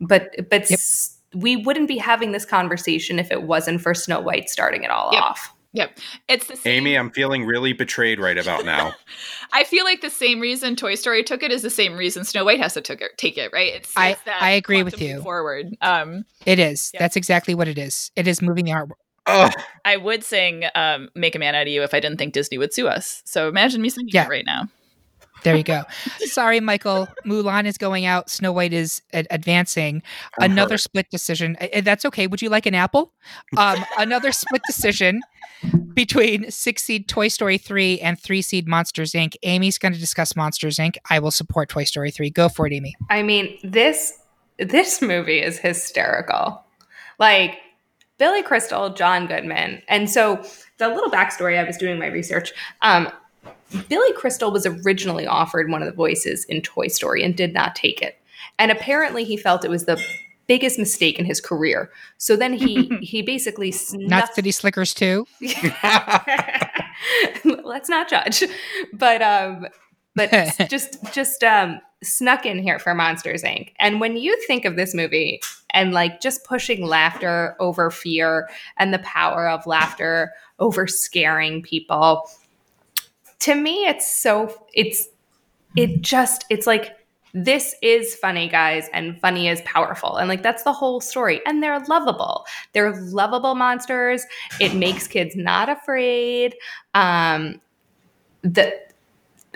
but but Yep. s- we wouldn't be having this conversation if it wasn't for Snow White starting it all Yep. off. Yep, it's the same. Amy, I'm feeling really betrayed right about now. I feel like the same reason Toy Story took it is the same reason Snow White has to took it, take it. Right? It's, I- it's I agree with you. Forward. Um, It is. Yeah. That's exactly what it is. It is moving the art. Ugh. I would sing um, "Make a Man Out of You" if I didn't think Disney would sue us. So imagine me singing Yeah. it right now. There you go. Sorry, Michael. Mulan is going out. Snow White is ad- advancing. I'm another hurt. split decision. Uh, That's okay. Would you like an apple? Um, another split decision between six seed Toy Story 3 and three seed Monsters Inc. Amy's going to discuss Monsters Inc. I will support Toy Story 3. Go for it, Amy. I mean, this this movie is hysterical. Like Billy Crystal, John Goodman. And so the little backstory, I was doing my research. Um, Billy Crystal was originally offered one of the voices in Toy Story and did not take it. And apparently he felt it was the biggest mistake in his career. So then he he basically Not snuck City Slickers 2. let's not judge but um but just just um snuck in here for monsters inc and when you think of this movie and like just pushing laughter over fear and the power of laughter over scaring people to me it's so it's it just it's like this is funny guys and funny is powerful. And like that's the whole story. And they're lovable. They're lovable monsters. It makes kids not afraid. Um the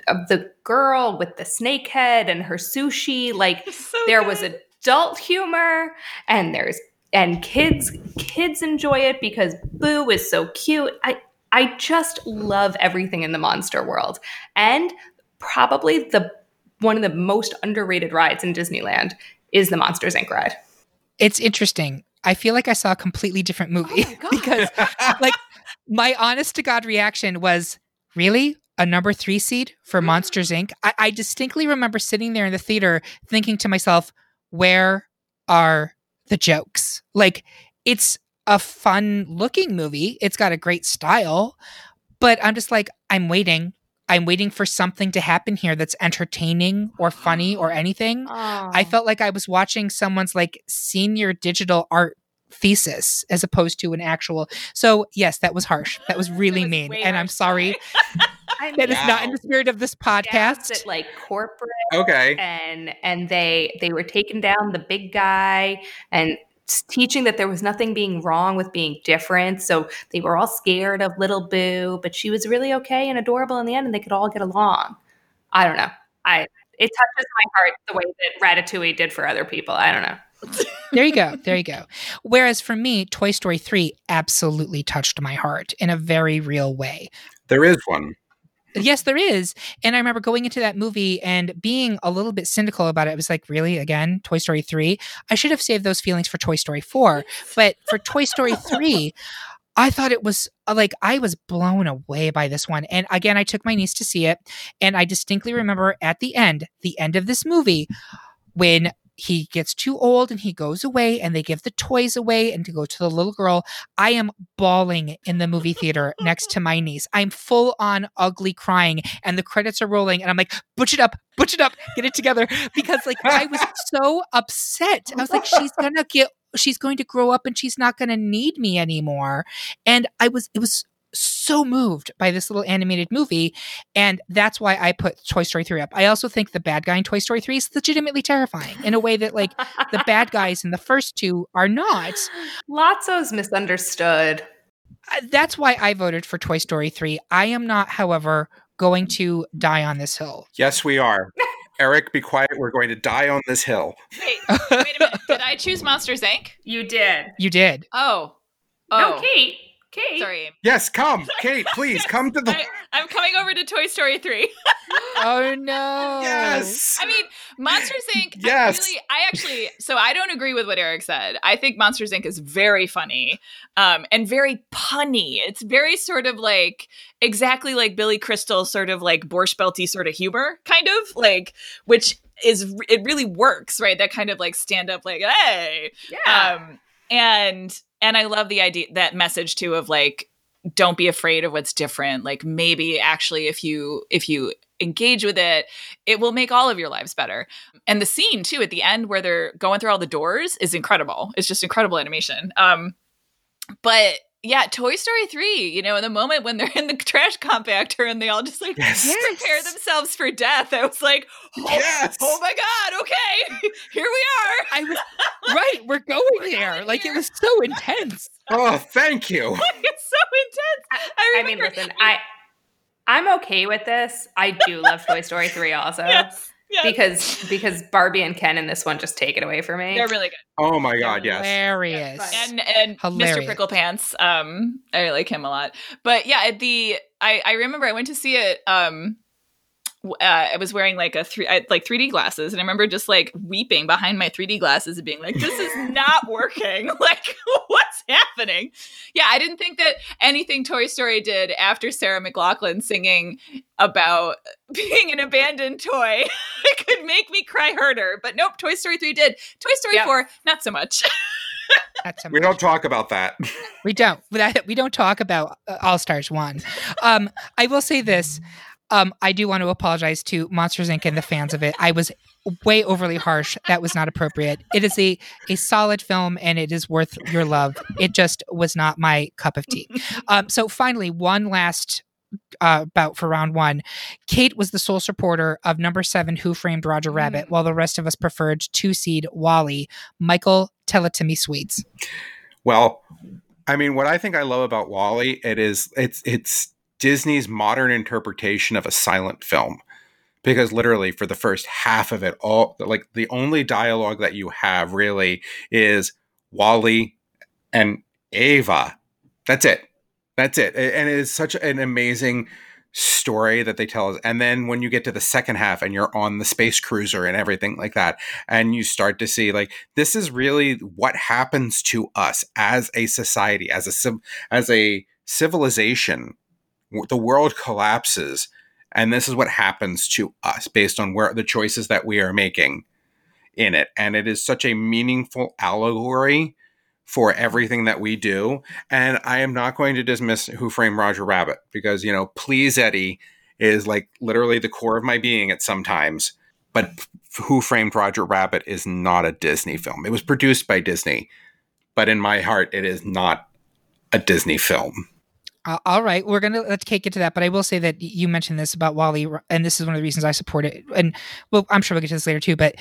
of the girl with the snake head and her sushi like So there was adult humor and there's and kids kids enjoy it because boo is so cute. I i just love everything in the monster world and probably the one of the most underrated rides in disneyland is the monsters inc ride It's interesting. I feel like I saw a completely different movie my God. because like my honest to God reaction was really a number three seed for Mm. Monsters Inc. I, I distinctly remember sitting there in the theater thinking to myself, where are the jokes? Like it's a fun looking movie. It's got a great style, but I'm just like, I'm waiting. I'm waiting for something to happen here that's entertaining or funny or anything. I felt like I was watching someone's like senior digital art thesis as opposed to an actual. So yes, that was harsh. That was really was mean, and I'm harsh, sorry. I That is not in the spirit of this podcast. at like corporate Okay. and and they they were taking down the big guy and s- teaching that there was nothing being wrong with being different so they were all scared of little boo but she was really okay and adorable in the end and they could all get along i don't know i it touches my heart the way that ratatouille did for other people i don't know There you go. There you go. Whereas for me, Toy Story 3 absolutely touched my heart in a very real way. There is one. Yes, there is. And I remember going into that movie and being a little bit cynical about it. It was like, really? Again, Toy Story 3? I should have saved those feelings for Toy Story 4. But for Toy Story 3, I thought it was uh, like I was blown away by this one. And again, I took my niece to see it. And I distinctly remember at the end, the end of this movie, when he gets too old and he goes away and they give the toys away and to go to the little girl. I am bawling in the movie theater next to my niece. I'm full on ugly crying and the credits are rolling and I'm like, butch it up, butch it up, get it together. Because like I was so upset. I was like, she's gonna get she's going to grow up and she's not gonna need me anymore. And I was it was so moved by this little animated movie. And that's why I put Toy Story 3 up. I also think the bad guy in Toy Story 3 is legitimately terrifying in a way that like the bad guys in the first two are not. lotso's misunderstood Uh, That's why I voted for Toy Story 3. I am not, however, going to die on this hill. Yes, we are. Eric, be quiet. We're going to die on this hill. Wait, wait a minute. Did I choose Monsters Inc? you did You did. Oh. Oh. no kate kate Sorry. Yes, come. Kate, please come to the. I, I'm coming over to Toy Story 3. Oh no. Yes. I mean, Monsters Inc. Yes. I really, I actually, so I don't agree with what Eric said. I think Monsters Inc. is very funny, um, and very punny. It's very sort of like exactly like Billy Crystal, sort of like Borscht Belty sort of humor, kind of like, which is it really works, right? That kind of like stand up, like hey, yeah um, and and I love the idea that message too of like don't be afraid of what's different. Like maybe actually if you if you engage with it it will make all of your lives better. And the scene too at the end where they're going through all the doors is incredible. It's just incredible animation. Um but yeah toy story 3 you know in the moment when they're in the trash compactor and they all just like Yes. prepare themselves for death i was like oh, Yes. oh my god okay here we are I was right. We're going there. Like it was so intense. Oh, thank you. it's so intense. I, i mean listen i i'm okay with this i do love toy story 3 also yes, yes. because because barbie and ken in this one just take it away for me they're really good. Oh my God, yes. Hilarious. And and Hilarious. Mr. Prickle Pants, um, I like him a lot. But yeah, the I I remember I went to see it. Um, w- uh, I was wearing like a three I, like 3D glasses, and I remember just like weeping behind my 3D glasses and being like, "This is not working. like, what's happening?" Yeah, I didn't think that anything Toy Story did after Sarah McLachlan singing about being an abandoned toy could make me cry harder. But nope, Toy Story 3 did. Toy Story Yep. 4, not so much. That's We don't talk about that. We don't. We don't talk about uh, All Stars One. Um, I will say this. Um, I do want to apologize to Monsters Inc. and the fans of it. I was way overly harsh. That was not appropriate. It is a a solid film and it is worth your love. It just was not my cup of tea. Um, so finally, one last uh, bout for round one. Kate was the sole supporter of number seven, Who Framed Roger Rabbit, while the rest of us preferred two seed WALL-E. Michael, tell it to me, sweets. Well, I mean, what I think I love about WALL-E, it is it's it's Disney's modern interpretation of a silent film. Because literally for the first half of it, all like the only dialogue that you have really is WALL-E and Ava. That's it. That's it. And it is such an amazing story that they tell us. And then when you get to the second half and you're on the space cruiser and everything like that, and you start to see like this is really what happens to us as a society, as a as a civilization. The world collapses, and this is what happens to us based on where the choices that we are making in it. And it is such a meaningful allegory for everything that we do. And I am not going to dismiss Who Framed Roger Rabbit because, you know, please Eddie is like literally the core of my being at sometimes. But Who Framed Roger Rabbit is not a Disney film. It was produced by Disney, but in my heart, it is not a Disney film. Uh, all right, we're gonna let Kate get to that, but I will say that you mentioned this about WALL-E, and this is one of the reasons I support it. And well, I'm sure we'll get to this later too. But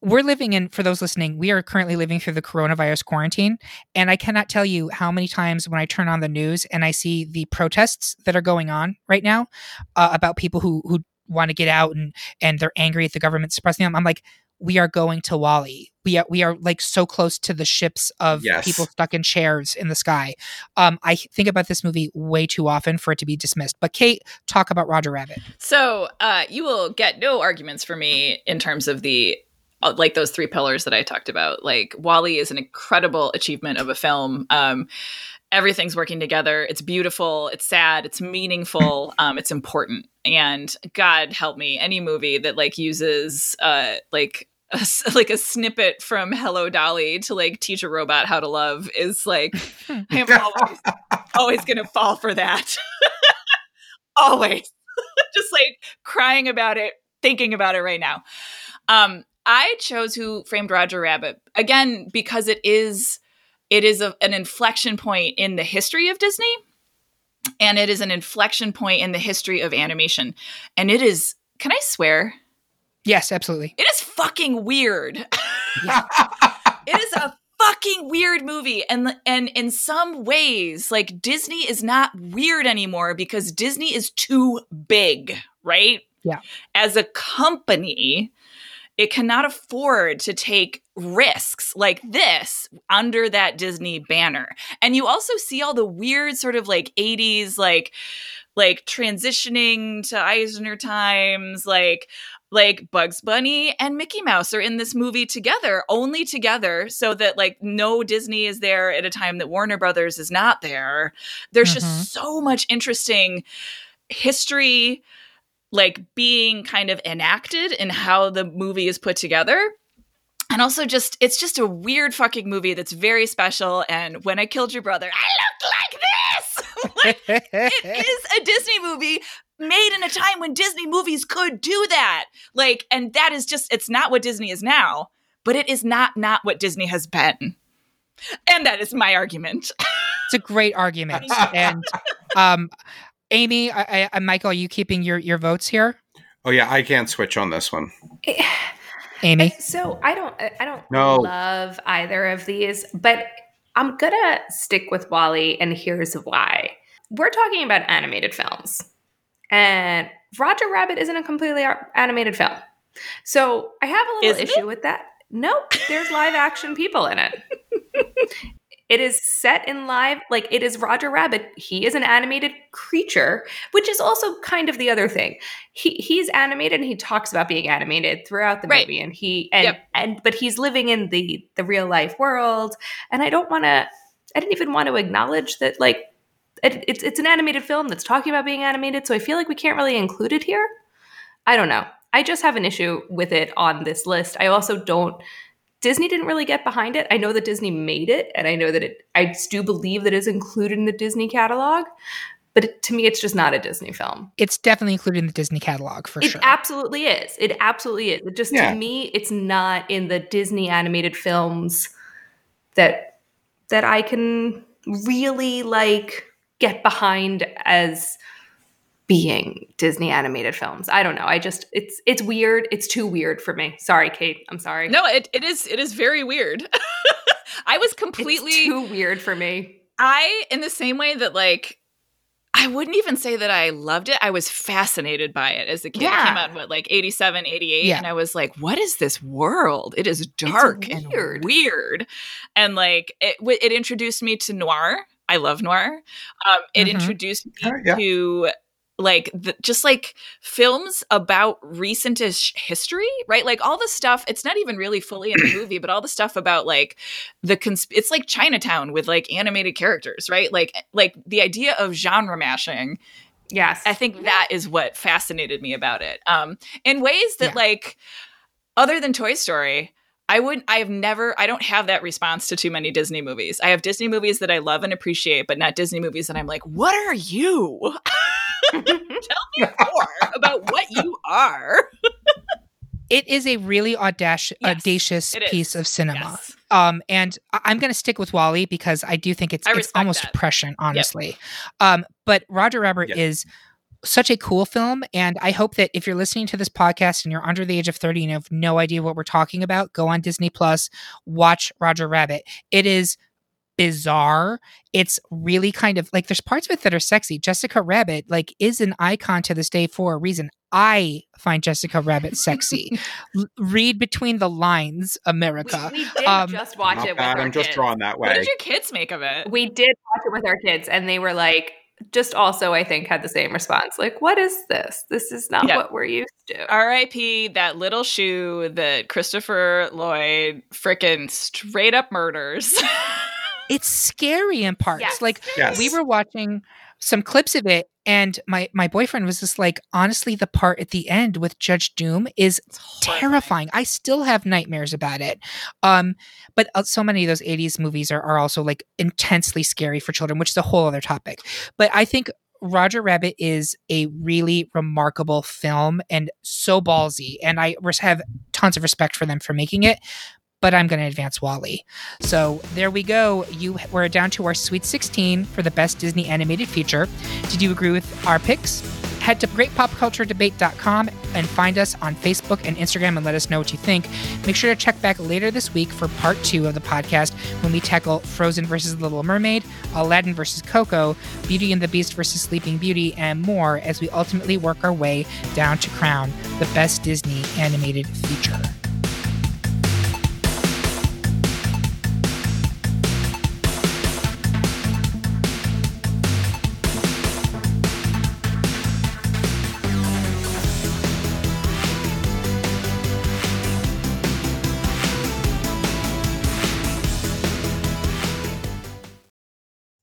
we're living in, for those listening, we are currently living through the coronavirus quarantine, and I cannot tell you how many times when I turn on the news and I see the protests that are going on right now uh, about people who who want to get out and and they're angry at the government suppressing them. I'm like, we are going to WALL-E. We are we are like so close to the ships of Yes. people stuck in chairs in the sky. Um, I think about this movie way too often for it to be dismissed. But Kate, talk about Roger Rabbit. So uh, you will get no arguments for me in terms of the uh, like those three pillars that I talked about. Like WALL-E is an incredible achievement of a film. Um, everything's working together. It's beautiful. It's sad. It's meaningful. Um, it's important. And God help me, any movie that like uses uh, like a, like a snippet from Hello Dolly to like teach a robot how to love is like I'm always always gonna fall for that. always. Just like crying about it, thinking about it right now. Um, I chose Who Framed Roger Rabbit again because it is it is a, an inflection point in the history of Disney, and it is an inflection point in the history of animation, and it is. Can I swear? Yes, absolutely. It is fucking weird. it is a fucking weird movie and and in some ways like Disney is not weird anymore because Disney is too big, right? Yeah. As a company, it cannot afford to take risks like this under that Disney banner. And you also see all the weird sort of like 80s like like transitioning to Eisner times like like Bugs Bunny and Mickey Mouse are in this movie together, only together, so that like no Disney is there at a time that Warner Brothers is not there. There's Mhm. just so much interesting history like being kind of enacted in how the movie is put together. And also just it's just a weird fucking movie that's very special and when I killed your brother, I looked like this. Like, it is a Disney movie made in a time when Disney movies could do that. Like, and that is just, it's not what Disney is now, but it is not not what Disney has been. And that is my argument. It's a great argument. and um, Amy, I, I, uh, Michael, are you keeping your your votes here? Oh yeah, I can't switch on this one. Amy, uh, So I don't uh, I don't No. love either of these, but I'm gonna stick with WALL-E, and here's why. We're talking about animated films, and Roger Rabbit isn't a completely animated film. So I have a little Isn't issue with that. Nope, there's live action people in it. It is set in live, like it is Roger Rabbit. He is an animated creature, which is also kind of the other thing. He he's animated and he talks about being animated throughout the Right. movie, and he and Yep. and but he's living in the the real life world. And I don't want to. I didn't even want to acknowledge that, like it, it's it's an animated film that's talking about being animated. So I feel like we can't really include it here. I don't know. I just have an issue with it on this list. I also don't. Disney didn't really get behind it. I know that Disney made it, and I know that it. I do believe that it's included in the Disney catalog, but it, to me, it's just not a Disney film. it's definitely included in the Disney catalog for It sure. It absolutely is. It absolutely is. It just Yeah. to me, it's not in the Disney animated films that that I can really like get behind as being Disney animated films. I don't know. I just it's it's weird. It's too weird for me. Sorry, Kate. I'm sorry. No, it, it is it is very weird. I was it's completely too weird for me. I in the same way that like I wouldn't even say that I loved it. I was fascinated by it as a kid. It Yeah. came out in what like 87, 88 Yeah. and I was like, what is this world? It is dark and weird. weird. And like it it introduced me to noir. I love noir. Um it Mhm. introduced me Oh, yeah. to like the, just like films about recentish history, right? Like all the stuff. It's not even really fully in the movie, but all the stuff about like the consp- it's like Chinatown with like animated characters, right? Like like the idea of genre mashing. Yes. I think that is what fascinated me about it. Um, in ways that Yeah. like other than Toy Story. I wouldn't I have never I don't have that response to too many Disney movies. I have Disney movies that I love and appreciate, but not Disney movies that I'm like, what are you? Tell me more about what you are. it is a really audacious, Yes, audacious piece of cinema. Yes. Um, and I- I'm going to stick with WALL-E because I do think it's it's almost that. depression, honestly. Um, but Roger Rabbit Yep. is such a cool film, and I hope that if you're listening to this podcast and you're under the age of 30 and have no idea what we're talking about, go on Disney Plus, watch Roger Rabbit. It is bizarre. It's really kind of like there's parts of it that are sexy. Jessica Rabbit like is an icon to this day for a reason. I find Jessica Rabbit sexy. L- read between the lines, America. We, we did Um, just watch it with bad, our I'm just drawn that way. What did your kids make of it? We did watch it with our kids, and they were like, just also, I think, had the same response. Like, what is this? This is not Yeah. what we're used to. R.I.P. That little shoe that Christopher Lloyd frickin' straight up murders. it's scary in parts. Yes. Like Yes. we were watching some clips of it and my my boyfriend was just like honestly the part at the end with Judge Doom is terrifying. I still have nightmares about it. Um but uh, so many of those 80s movies are, are also like intensely scary for children, which is a whole other topic. But I think Roger Rabbit is a really remarkable film and so ballsy and I have tons of respect for them for making it. But I'm going to advance WALL-E. So there we go. You we're down to our Sweet 16 for the best Disney animated feature. Did you agree with our picks? Head to greatpopculturedebate.com and find us on Facebook and Instagram and let us know what you think. Make sure to check back later this week for part two of the podcast when we tackle Frozen versus Little Mermaid, Aladdin versus Coco, Beauty and the Beast versus Sleeping Beauty, and more as we ultimately work our way down to crown the best Disney animated feature.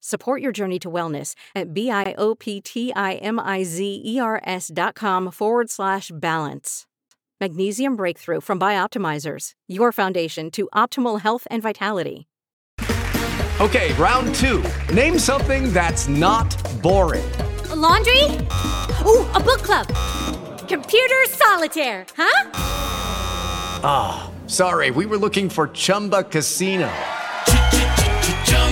Support your journey to wellness at B-I-O-P-T-I-M-I-Z-E-R-S dot com forward slash balance. Magnesium Breakthrough from Bioptimizers, your foundation to optimal health and vitality. Okay, round two. Name something that's not boring. A laundry? Ooh, a book club. Computer solitaire, huh? Ah, sorry, we were looking for Chumba Casino.